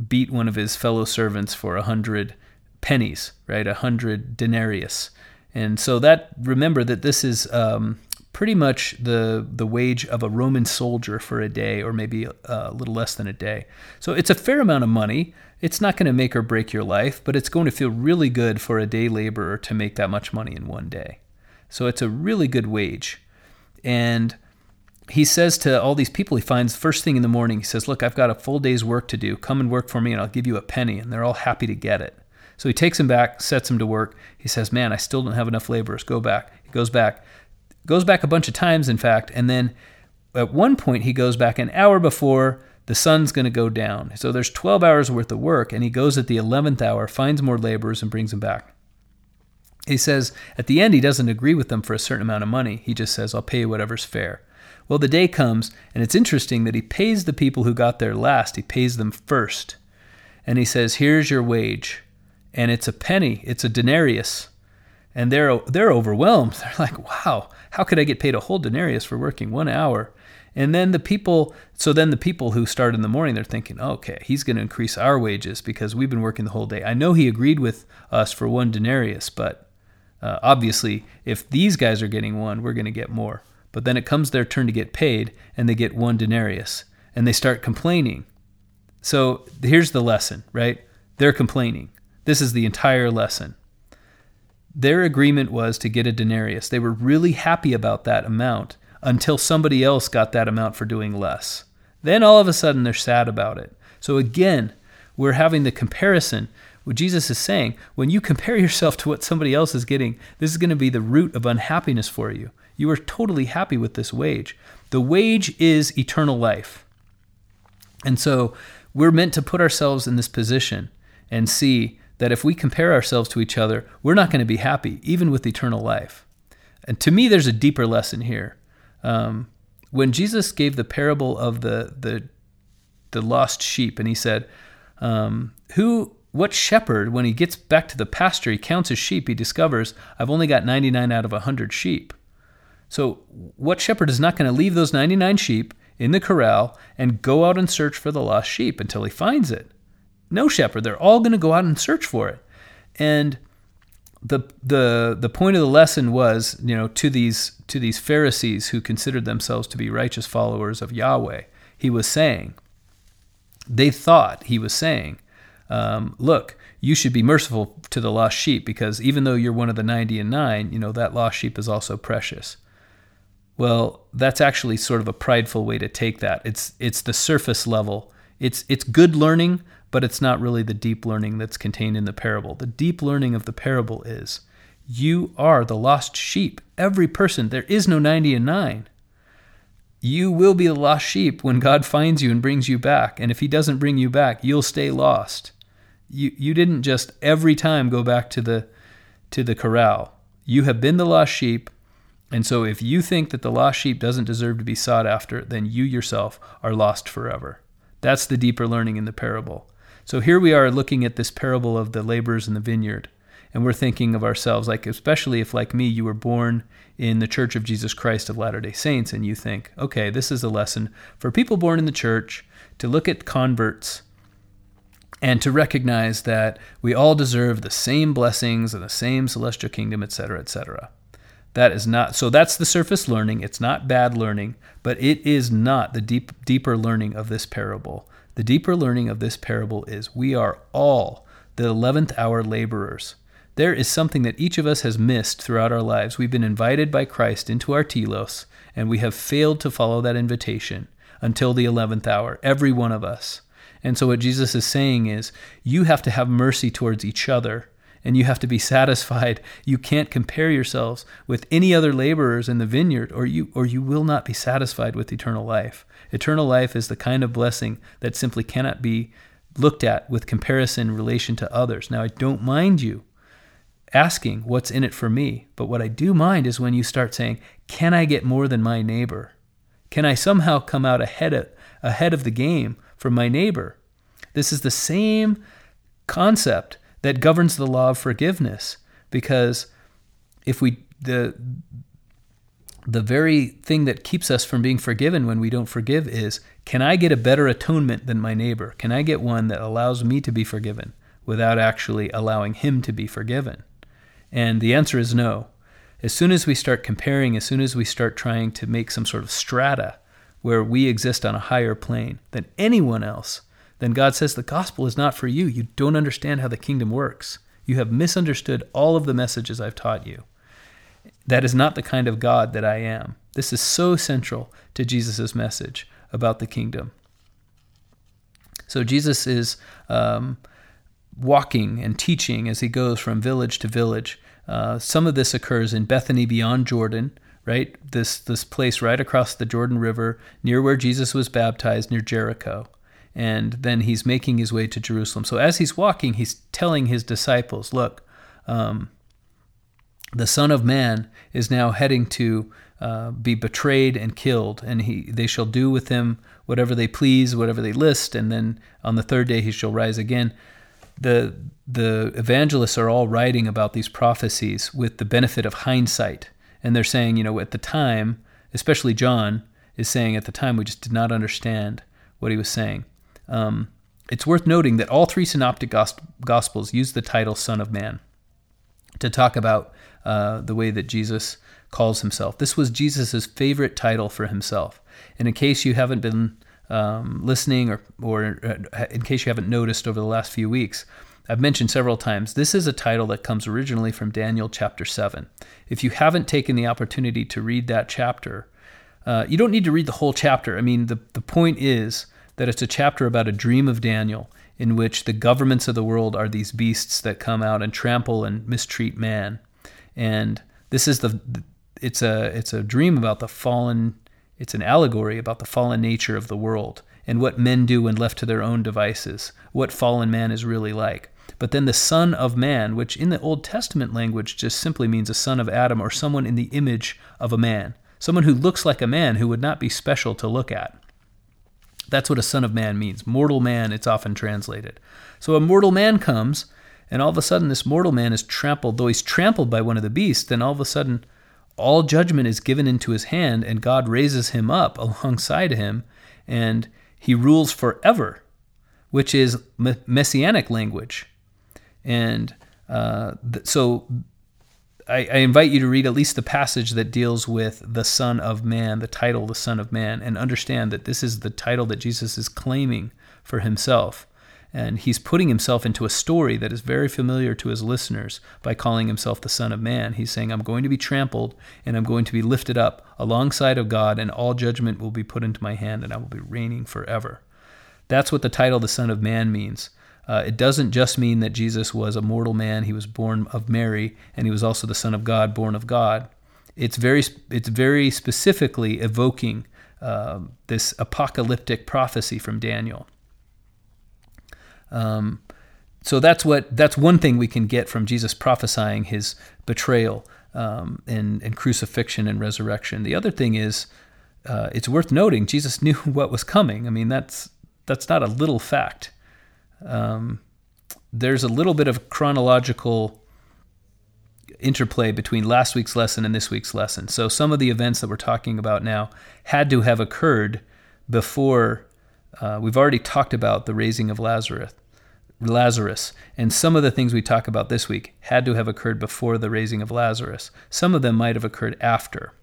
beat one of his fellow servants for a hundred pennies, right? A hundred denarius. And so that remember that this is um, pretty much the the wage of a Roman soldier for a day, or maybe a, little less than a day. So it's a fair amount of money. It's not going to make or break your life, but it's going to feel really good for a day laborer to make that much money in one day. So it's a really good wage. And he says to all these people he finds first thing in the morning, he says, Look, I've got a full day's work to do. Come and work for me, and I'll give you a penny. And they're all happy to get it. So he takes him back, sets him to work. He says, Man, I still don't have enough laborers. Go back. He goes back, goes back a bunch of times, in fact. And then at one point, he goes back an hour before the sun's going to go down. So there's 12 hours worth of work, and he goes at the 11th hour, finds more laborers, and brings them back. He says at the end, he doesn't agree with them for a certain amount of money. He just says, I'll pay you whatever's fair. Well, the day comes, and it's interesting that he pays the people who got there last, he pays them first. And he says, Here's your wage and it's a penny, it's a denarius. And they're they're overwhelmed. They're like, "Wow, how could I get paid a whole denarius for working 1 hour?" And then the people, so then the people who start in the morning, they're thinking, okay, he's going to increase our wages because we've been working the whole day. I know he agreed with us for one denarius, but uh, obviously, if these guys are getting one, we're going to get more. But then it comes their turn to get paid, and they get one denarius, and they start complaining. So here's the lesson, right? They're complaining. This is the entire lesson. Their agreement was to get a denarius. They were really happy about that amount until somebody else got that amount for doing less. Then all of a sudden they're sad about it. So again, we're having the comparison. What Jesus is saying, when you compare yourself to what somebody else is getting, this is going to be the root of unhappiness for you. You are totally happy with this wage. The wage is eternal life. And so we're meant to put ourselves in this position and see that if we compare ourselves to each other, we're not going to be happy, even with eternal life. And to me, there's a deeper lesson here. Um, when Jesus gave the parable of the the the lost sheep, and he said, um, "Who, what shepherd, when he gets back to the pasture, he counts his sheep, he discovers I've only got 99 out of 100 sheep. So, what shepherd is not going to leave those 99 sheep in the corral and go out and search for the lost sheep until he finds it? No shepherd. They're all going to go out and search for it. And the the the point of the lesson was, you know, to these to these Pharisees who considered themselves to be righteous followers of Yahweh, he was saying, they thought he was saying, um, look, you should be merciful to the lost sheep because even though you're one of the ninety and nine, you know that lost sheep is also precious. Well, that's actually sort of a prideful way to take that. It's it's the surface level. It's it's good learning, but it's not really the deep learning that's contained in the parable. The deep learning of the parable is you are the lost sheep. Every person, there is no 90 and 9. You will be the lost sheep when God finds you and brings you back. And if He doesn't bring you back, you'll stay lost. You, you didn't just every time go back to the, to the corral. You have been the lost sheep. And so if you think that the lost sheep doesn't deserve to be sought after, then you yourself are lost forever. That's the deeper learning in the parable. So here we are looking at this parable of the laborers in the vineyard, and we're thinking of ourselves, like, especially if, like me, you were born in the Church of Jesus Christ of Latter day Saints, and you think, okay, this is a lesson for people born in the church to look at converts and to recognize that we all deserve the same blessings and the same celestial kingdom, etc., etc. That is not so that's the surface learning. It's not bad learning, but it is not the deep deeper learning of this parable. The deeper learning of this parable is we are all the 11th hour laborers. There is something that each of us has missed throughout our lives. We've been invited by Christ into our telos, and we have failed to follow that invitation until the 11th hour, every one of us. And so, what Jesus is saying is, you have to have mercy towards each other and you have to be satisfied. You can't compare yourselves with any other laborers in the vineyard, or you, or you will not be satisfied with eternal life. Eternal life is the kind of blessing that simply cannot be looked at with comparison in relation to others. Now, I don't mind you asking what's in it for me, but what I do mind is when you start saying, Can I get more than my neighbor? Can I somehow come out ahead of, ahead of the game from my neighbor? This is the same concept that governs the law of forgiveness because if we the the very thing that keeps us from being forgiven when we don't forgive is can I get a better atonement than my neighbor? Can I get one that allows me to be forgiven without actually allowing him to be forgiven? And the answer is no. As soon as we start comparing, as soon as we start trying to make some sort of strata where we exist on a higher plane than anyone else, then God says the gospel is not for you. You don't understand how the kingdom works. You have misunderstood all of the messages I've taught you. That is not the kind of God that I am. This is so central to Jesus' message about the kingdom. So Jesus is um, walking and teaching as he goes from village to village. Uh, some of this occurs in Bethany beyond Jordan, right? This this place right across the Jordan River, near where Jesus was baptized, near Jericho and then he's making his way to Jerusalem. So as he's walking, he's telling his disciples, "Look, um, the Son of Man is now heading to uh, be betrayed and killed, and he they shall do with him whatever they please, whatever they list, and then on the third day he shall rise again." The the evangelists are all writing about these prophecies with the benefit of hindsight, and they're saying, you know, at the time, especially John is saying at the time we just did not understand what he was saying. Um, it's worth noting that all three synoptic gospels use the title Son of Man to talk about uh, the way that Jesus calls himself. This was Jesus' favorite title for himself. And in case you haven't been um, listening or, or uh, in case you haven't noticed over the last few weeks, I've mentioned several times, this is a title that comes originally from Daniel chapter 7. If you haven't taken the opportunity to read that chapter, uh, you don't need to read the whole chapter. I mean, the, the point is that it's a chapter about a dream of Daniel in which the governments of the world are these beasts that come out and trample and mistreat man. And this is the it's a it's a dream about the fallen it's an allegory about the fallen nature of the world and what men do when left to their own devices, what fallen man is really like. But then the Son of Man, which in the Old Testament language just simply means a son of Adam or someone in the image of a man, someone who looks like a man who would not be special to look at. That's what a son of man means. Mortal man, it's often translated. So a mortal man comes, and all of a sudden, this mortal man is trampled. Though he's trampled by one of the beasts, then all of a sudden, all judgment is given into his hand, and God raises him up alongside him, and he rules forever, which is messianic language. And uh, so I, I, invite you to read at least the passage that deals with the Son of Man, the title, the Son of Man, and understand that this is the title that Jesus is claiming for himself. And he's putting himself into a story that is very familiar to his listeners by calling himself the Son of Man. He's saying, I'm going to be trampled and I'm going to be lifted up alongside of God, and all judgment will be put into my hand, and I will be reigning forever. That's what the title, the Son of Man, means. Uh, it doesn't just mean that Jesus was a mortal man, he was born of Mary, and he was also the Son of God, born of God. It's very, it's very specifically evoking uh, this apocalyptic prophecy from Daniel. Um, so that's what that's one thing we can get from Jesus prophesying his betrayal um, and, and crucifixion and resurrection. The other thing is, uh, it's worth noting Jesus knew what was coming. I mean, that's that's not a little fact. Um, there's a little bit of chronological interplay between last week's lesson and this week's lesson. So some of the events that we're talking about now had to have occurred before uh, we've already talked about the raising of Lazarus. Lazarus, and some of the things we talk about this week had to have occurred before the raising of Lazarus. Some of them might have occurred after.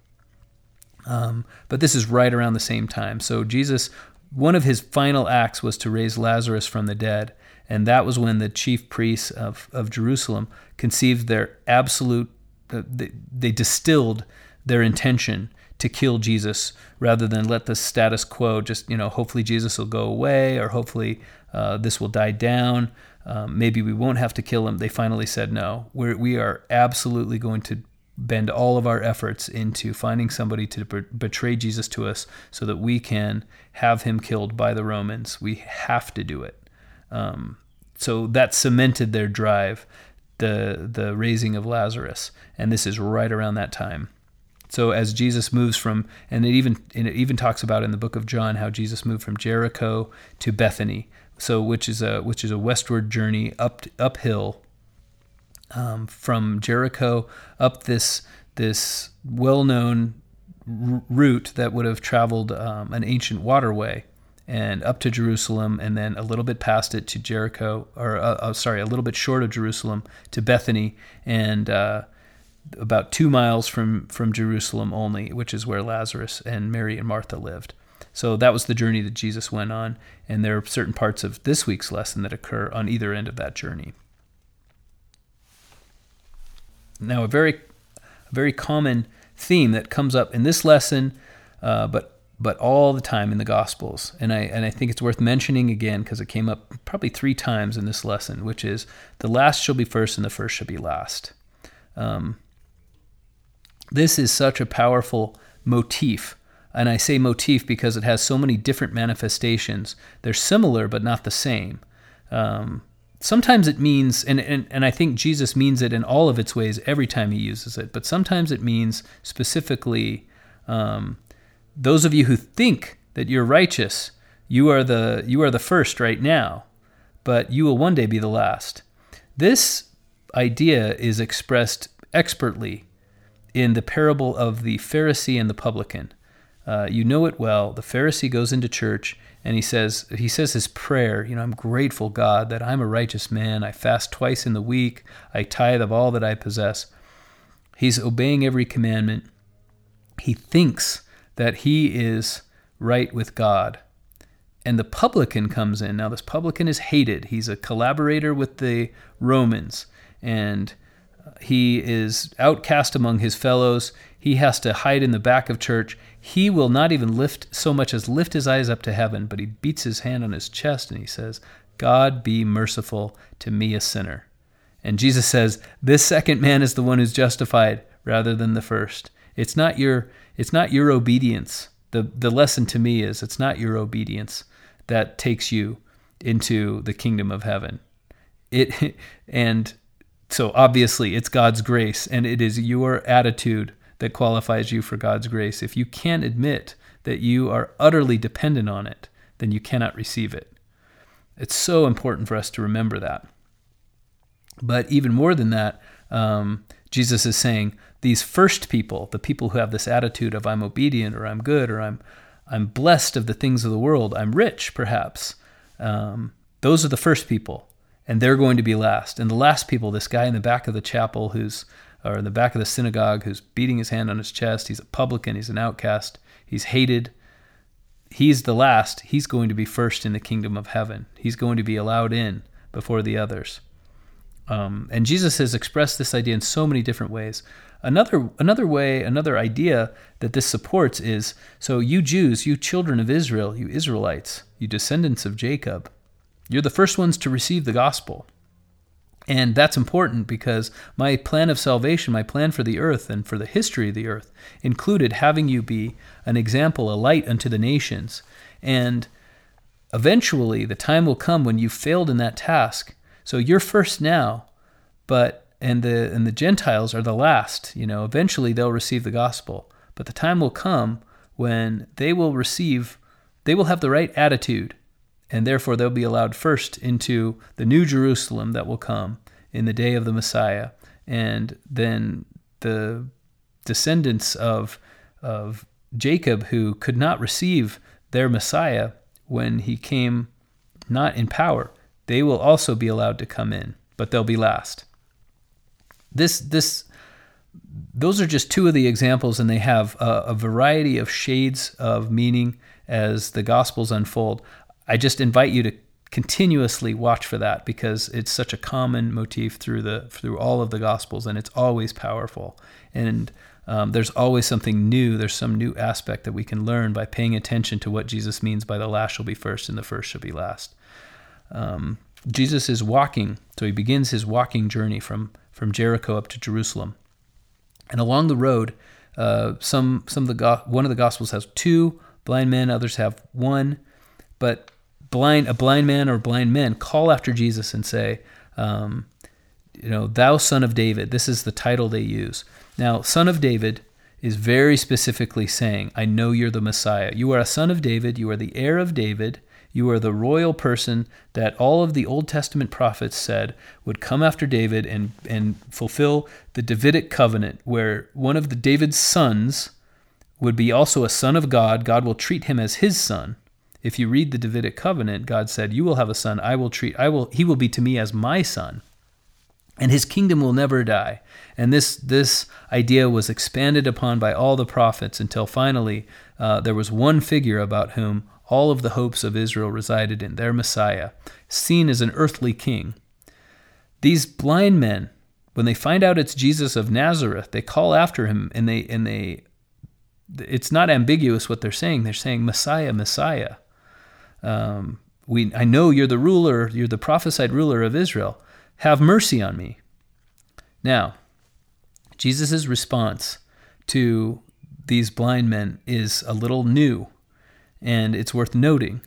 Um, but this is right around the same time. So Jesus, one of his final acts was to raise Lazarus from the dead. And that was when the chief priests of, of Jerusalem conceived their absolute, uh, they, they distilled their intention to kill Jesus rather than let the status quo just, you know, hopefully Jesus will go away or hopefully uh, this will die down. Um, maybe we won't have to kill him. They finally said no. We're, we are absolutely going to bend all of our efforts into finding somebody to betray Jesus to us so that we can have him killed by the Romans. We have to do it. Um, so that cemented their drive, the the raising of Lazarus, and this is right around that time. So as Jesus moves from, and it even and it even talks about in the book of John how Jesus moved from Jericho to Bethany, so which is a which is a westward journey up uphill um, from Jericho up this this well known r- route that would have traveled um, an ancient waterway and up to Jerusalem, and then a little bit past it to Jericho, or uh, uh, sorry, a little bit short of Jerusalem to Bethany, and uh, about two miles from from Jerusalem only, which is where Lazarus and Mary and Martha lived. So that was the journey that Jesus went on, and there are certain parts of this week's lesson that occur on either end of that journey. Now, a very, very common theme that comes up in this lesson, uh, but but all the time in the Gospels. And I, and I think it's worth mentioning again because it came up probably three times in this lesson, which is the last shall be first and the first shall be last. Um, this is such a powerful motif. And I say motif because it has so many different manifestations. They're similar, but not the same. Um, sometimes it means, and, and, and I think Jesus means it in all of its ways every time he uses it, but sometimes it means specifically um, those of you who think that you're righteous, you are the you are the first right now, but you will one day be the last. This idea is expressed expertly in the parable of the Pharisee and the publican. Uh, you know it well. The Pharisee goes into church and he says he says his prayer. You know, I'm grateful God that I'm a righteous man. I fast twice in the week. I tithe of all that I possess. He's obeying every commandment. He thinks that he is right with God. And the publican comes in. Now, this publican is hated. He's a collaborator with the Romans, and he is outcast among his fellows. He has to hide in the back of church. He will not even lift so much as lift his eyes up to heaven, but he beats his hand on his chest and he says, God be merciful to me, a sinner. And Jesus says, This second man is the one who's justified rather than the first. It's not your it's not your obedience. The, the lesson to me is it's not your obedience that takes you into the kingdom of heaven. It and so obviously it's God's grace and it is your attitude that qualifies you for God's grace. If you can't admit that you are utterly dependent on it, then you cannot receive it. It's so important for us to remember that. But even more than that, um, Jesus is saying, these first people, the people who have this attitude of I'm obedient or I'm good or I'm I'm blessed of the things of the world, I'm rich perhaps. Um, those are the first people, and they're going to be last. And the last people, this guy in the back of the chapel who's or in the back of the synagogue who's beating his hand on his chest, he's a publican, he's an outcast, he's hated. He's the last. He's going to be first in the kingdom of heaven. He's going to be allowed in before the others. Um, and Jesus has expressed this idea in so many different ways. Another another way, another idea that this supports is so you Jews, you children of Israel, you Israelites, you descendants of Jacob, you're the first ones to receive the gospel. And that's important because my plan of salvation, my plan for the earth and for the history of the earth, included having you be an example, a light unto the nations. And eventually, the time will come when you've failed in that task. So you're first now, but and the and the Gentiles are the last. You know, eventually they'll receive the gospel, but the time will come when they will receive, they will have the right attitude, and therefore they'll be allowed first into the new Jerusalem that will come in the day of the Messiah, and then the descendants of of Jacob who could not receive their Messiah when he came not in power, they will also be allowed to come in, but they'll be last. This this those are just two of the examples, and they have a, a variety of shades of meaning as the Gospels unfold. I just invite you to continuously watch for that because it's such a common motif through the through all of the Gospels, and it's always powerful. And um, there's always something new. There's some new aspect that we can learn by paying attention to what Jesus means by the last shall be first and the first shall be last. Um, Jesus is walking, so he begins his walking journey from from Jericho up to Jerusalem. And along the road, uh, some some of the go- one of the gospels has two blind men, others have one, but blind a blind man or blind men call after Jesus and say, um, you know, thou son of David. This is the title they use. Now, son of David is very specifically saying, I know you're the Messiah. You are a son of David. You are the heir of David. You are the royal person that all of the Old Testament prophets said would come after David and, and fulfill the Davidic covenant, where one of the David's sons would be also a son of God. God will treat him as his son. If you read the Davidic covenant, God said, You will have a son, I will treat I will he will be to me as my son. And his kingdom will never die. And this this idea was expanded upon by all the prophets until finally uh, there was one figure about whom all of the hopes of Israel resided in, their Messiah, seen as an earthly king. These blind men, when they find out it's Jesus of Nazareth, they call after him and they and they it's not ambiguous what they're saying. They're saying Messiah, Messiah. Um, we I know you're the ruler, you're the prophesied ruler of Israel. Have mercy on me. Now, Jesus' response to these blind men is a little new and it's worth noting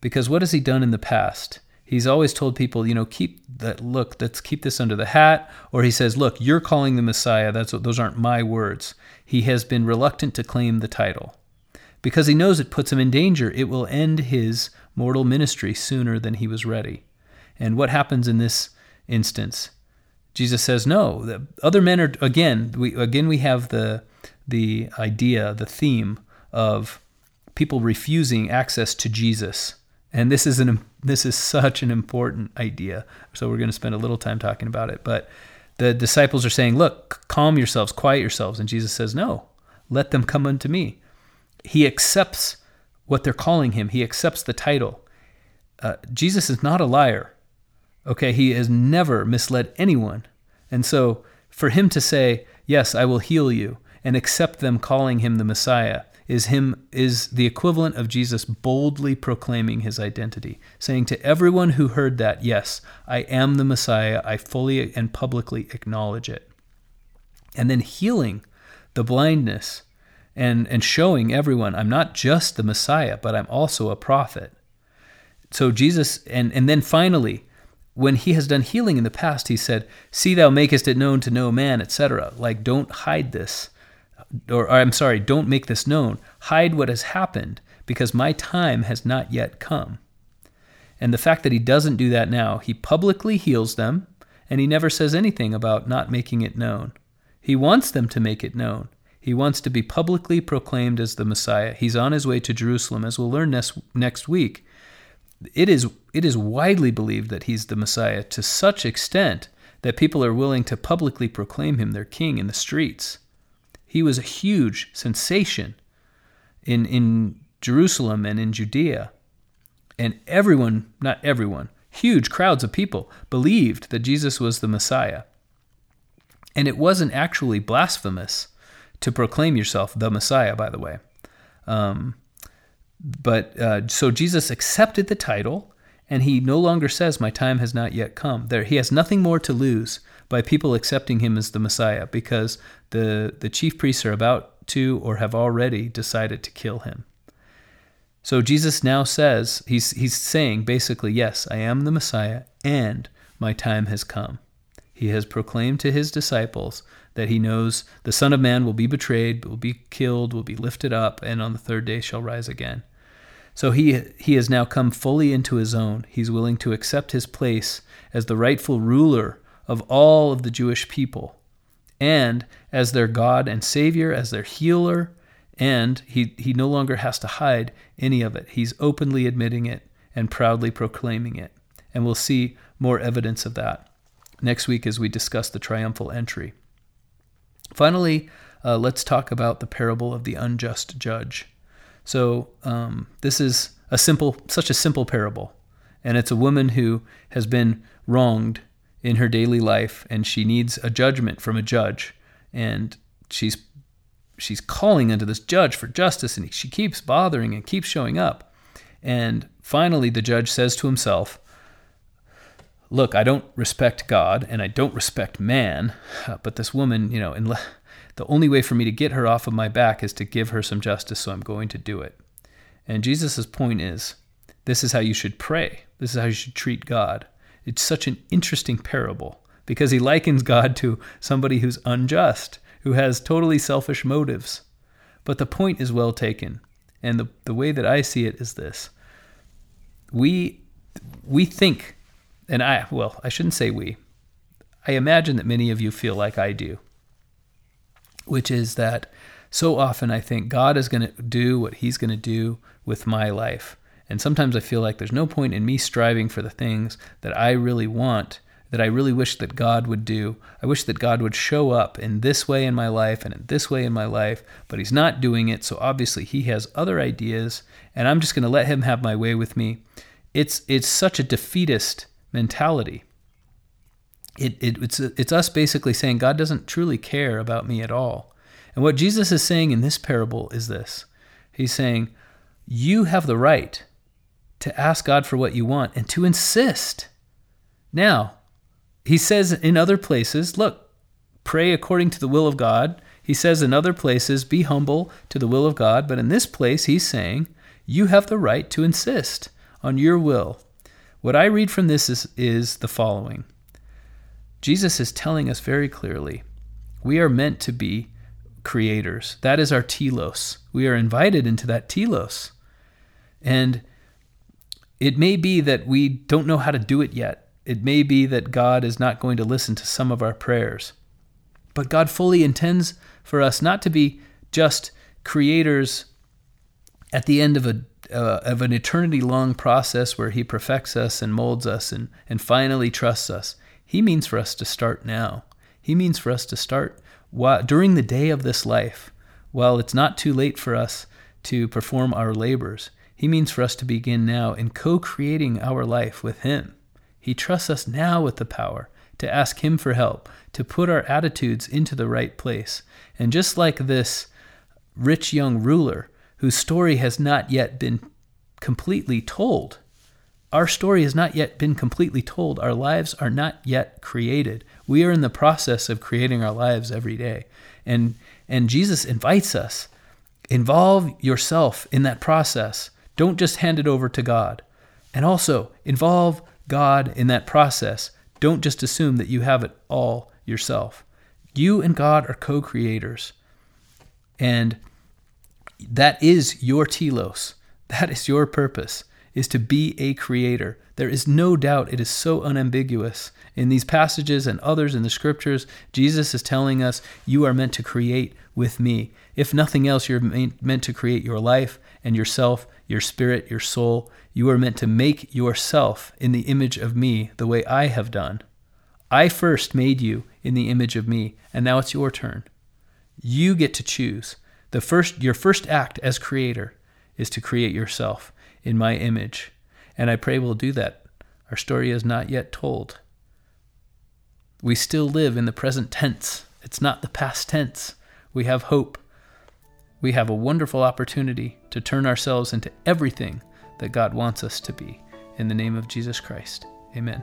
because what has he done in the past? He's always told people, you know, keep that look, let's keep this under the hat. Or he says, look, you're calling the Messiah. That's what, those aren't my words. He has been reluctant to claim the title because he knows it puts him in danger. It will end his mortal ministry sooner than he was ready. And what happens in this instance? Jesus says, no. The other men are again. We again we have the the idea, the theme of people refusing access to Jesus. And this is an this is such an important idea. So we're going to spend a little time talking about it. But the disciples are saying, "Look, calm yourselves, quiet yourselves." And Jesus says, "No. Let them come unto me." He accepts what they're calling him. He accepts the title. Uh, Jesus is not a liar. Okay, he has never misled anyone. And so for him to say, "Yes, I will heal you," and accept them calling him the Messiah is him is the equivalent of Jesus boldly proclaiming his identity, saying to everyone who heard that, "Yes, I am the Messiah. I fully and publicly acknowledge it." And then healing the blindness and and showing everyone, "I'm not just the Messiah, but I'm also a prophet." So Jesus and and then finally when he has done healing in the past, he said, See thou makest it known to no man, etc. Like, don't hide this or, or I'm sorry, don't make this known. Hide what has happened because my time has not yet come. And the fact that he doesn't do that now, he publicly heals them and he never says anything about not making it known. He wants them to make it known. He wants to be publicly proclaimed as the Messiah. He's on his way to Jerusalem, as we'll learn next, next week. It is, it is widely believed that he's the Messiah to such extent that people are willing to publicly proclaim him their king in the streets. He was a huge sensation in, in Jerusalem and in Judea. And everyone, not everyone, huge crowds of people believed that Jesus was the Messiah. And it wasn't actually blasphemous to proclaim yourself the Messiah, by the way. Um, but uh, so Jesus accepted the title, and he no longer says, My time has not yet come. There, he has nothing more to lose by people accepting him as the Messiah because the, the chief priests are about to or have already decided to kill him. So Jesus now says, he's, he's saying basically, Yes, I am the Messiah, and my time has come. He has proclaimed to his disciples that he knows the Son of Man will be betrayed, will be killed, will be lifted up, and on the third day shall rise again. So he, he has now come fully into his own. He's willing to accept his place as the rightful ruler of all of the Jewish people, and as their God and Savior, as their healer, and he, he no longer has to hide any of it. He's openly admitting it and proudly proclaiming it. And we'll see more evidence of that next week as we discuss the triumphal entry. Finally, uh, let's talk about the parable of the unjust judge. So, um, this is a simple, such a simple parable. And it's a woman who has been wronged in her daily life and she needs a judgment from a judge. And she's she's calling unto this judge for justice and she keeps bothering and keeps showing up. And finally the judge says to himself, "Look, I don't respect God and I don't respect man, uh, but this woman, you know, the only way for me to get her off of my back is to give her some justice, so I'm going to do it." And Jesus' point is, this is how you should pray. This is how you should treat God. It's such an interesting parable because he likens God to somebody who's unjust who has totally selfish motives. But the point is well taken. And the, the way that I see it is this we, we think, and I, well, I shouldn't say we, I imagine that many of you feel like I do, which is that so often I think God is going to do what He's going to do with my life. And sometimes I feel like there's no point in me striving for the things that I really want that I really wish that God would do. I wish that God would show up in this way in my life and in this way in my life, but He's not doing it. So obviously He has other ideas, and I'm just going to let Him have my way with me. It's it's such a defeatist mentality. It, it it's it's us basically saying God doesn't truly care about me at all. And what Jesus is saying in this parable is this. He's saying, you have the right to ask God for what you want and to insist. Now, he says in other places, look, pray according to the will of God. He says in other places, be humble to the will of God. But in this place, he's saying, you have the right to insist on your will. What I read from this is, is the following Jesus is telling us very clearly we are meant to be creators. That is our telos. We are invited into that telos. And it may be that we don't know how to do it yet. It may be that God is not going to listen to some of our prayers. But God fully intends for us not to be just creators at the end of a uh, of an eternity long process where he perfects us and molds us and, and finally trusts us. He means for us to start now. He means for us to start while, during the day of this life, while it's not too late for us to perform our labors. He means for us to begin now in co creating our life with Him. He trusts us now with the power to ask Him for help, to put our attitudes into the right place. And just like this rich young ruler, whose story has not yet been completely told, our story has not yet been completely told. Our lives are not yet created. We are in the process of creating our lives every day. And, and Jesus invites us involve yourself in that process. Don't just hand it over to God. And also involve God in that process. Don't just assume that you have it all yourself. You and God are co creators. And that is your telos. That is your purpose, is to be a creator. There is no doubt it is so unambiguous. In these passages and others in the scriptures, Jesus is telling us you are meant to create with me. If nothing else, you're meant to create your life and yourself, your spirit, your soul. You are meant to make yourself in the image of me the way I have done. I first made you in the image of me, and now it's your turn. You get to choose. The first your first act as creator is to create yourself in my image. And I pray we'll do that. Our story is not yet told. We still live in the present tense. It's not the past tense. We have hope. We have a wonderful opportunity to turn ourselves into everything that God wants us to be. In the name of Jesus Christ. Amen.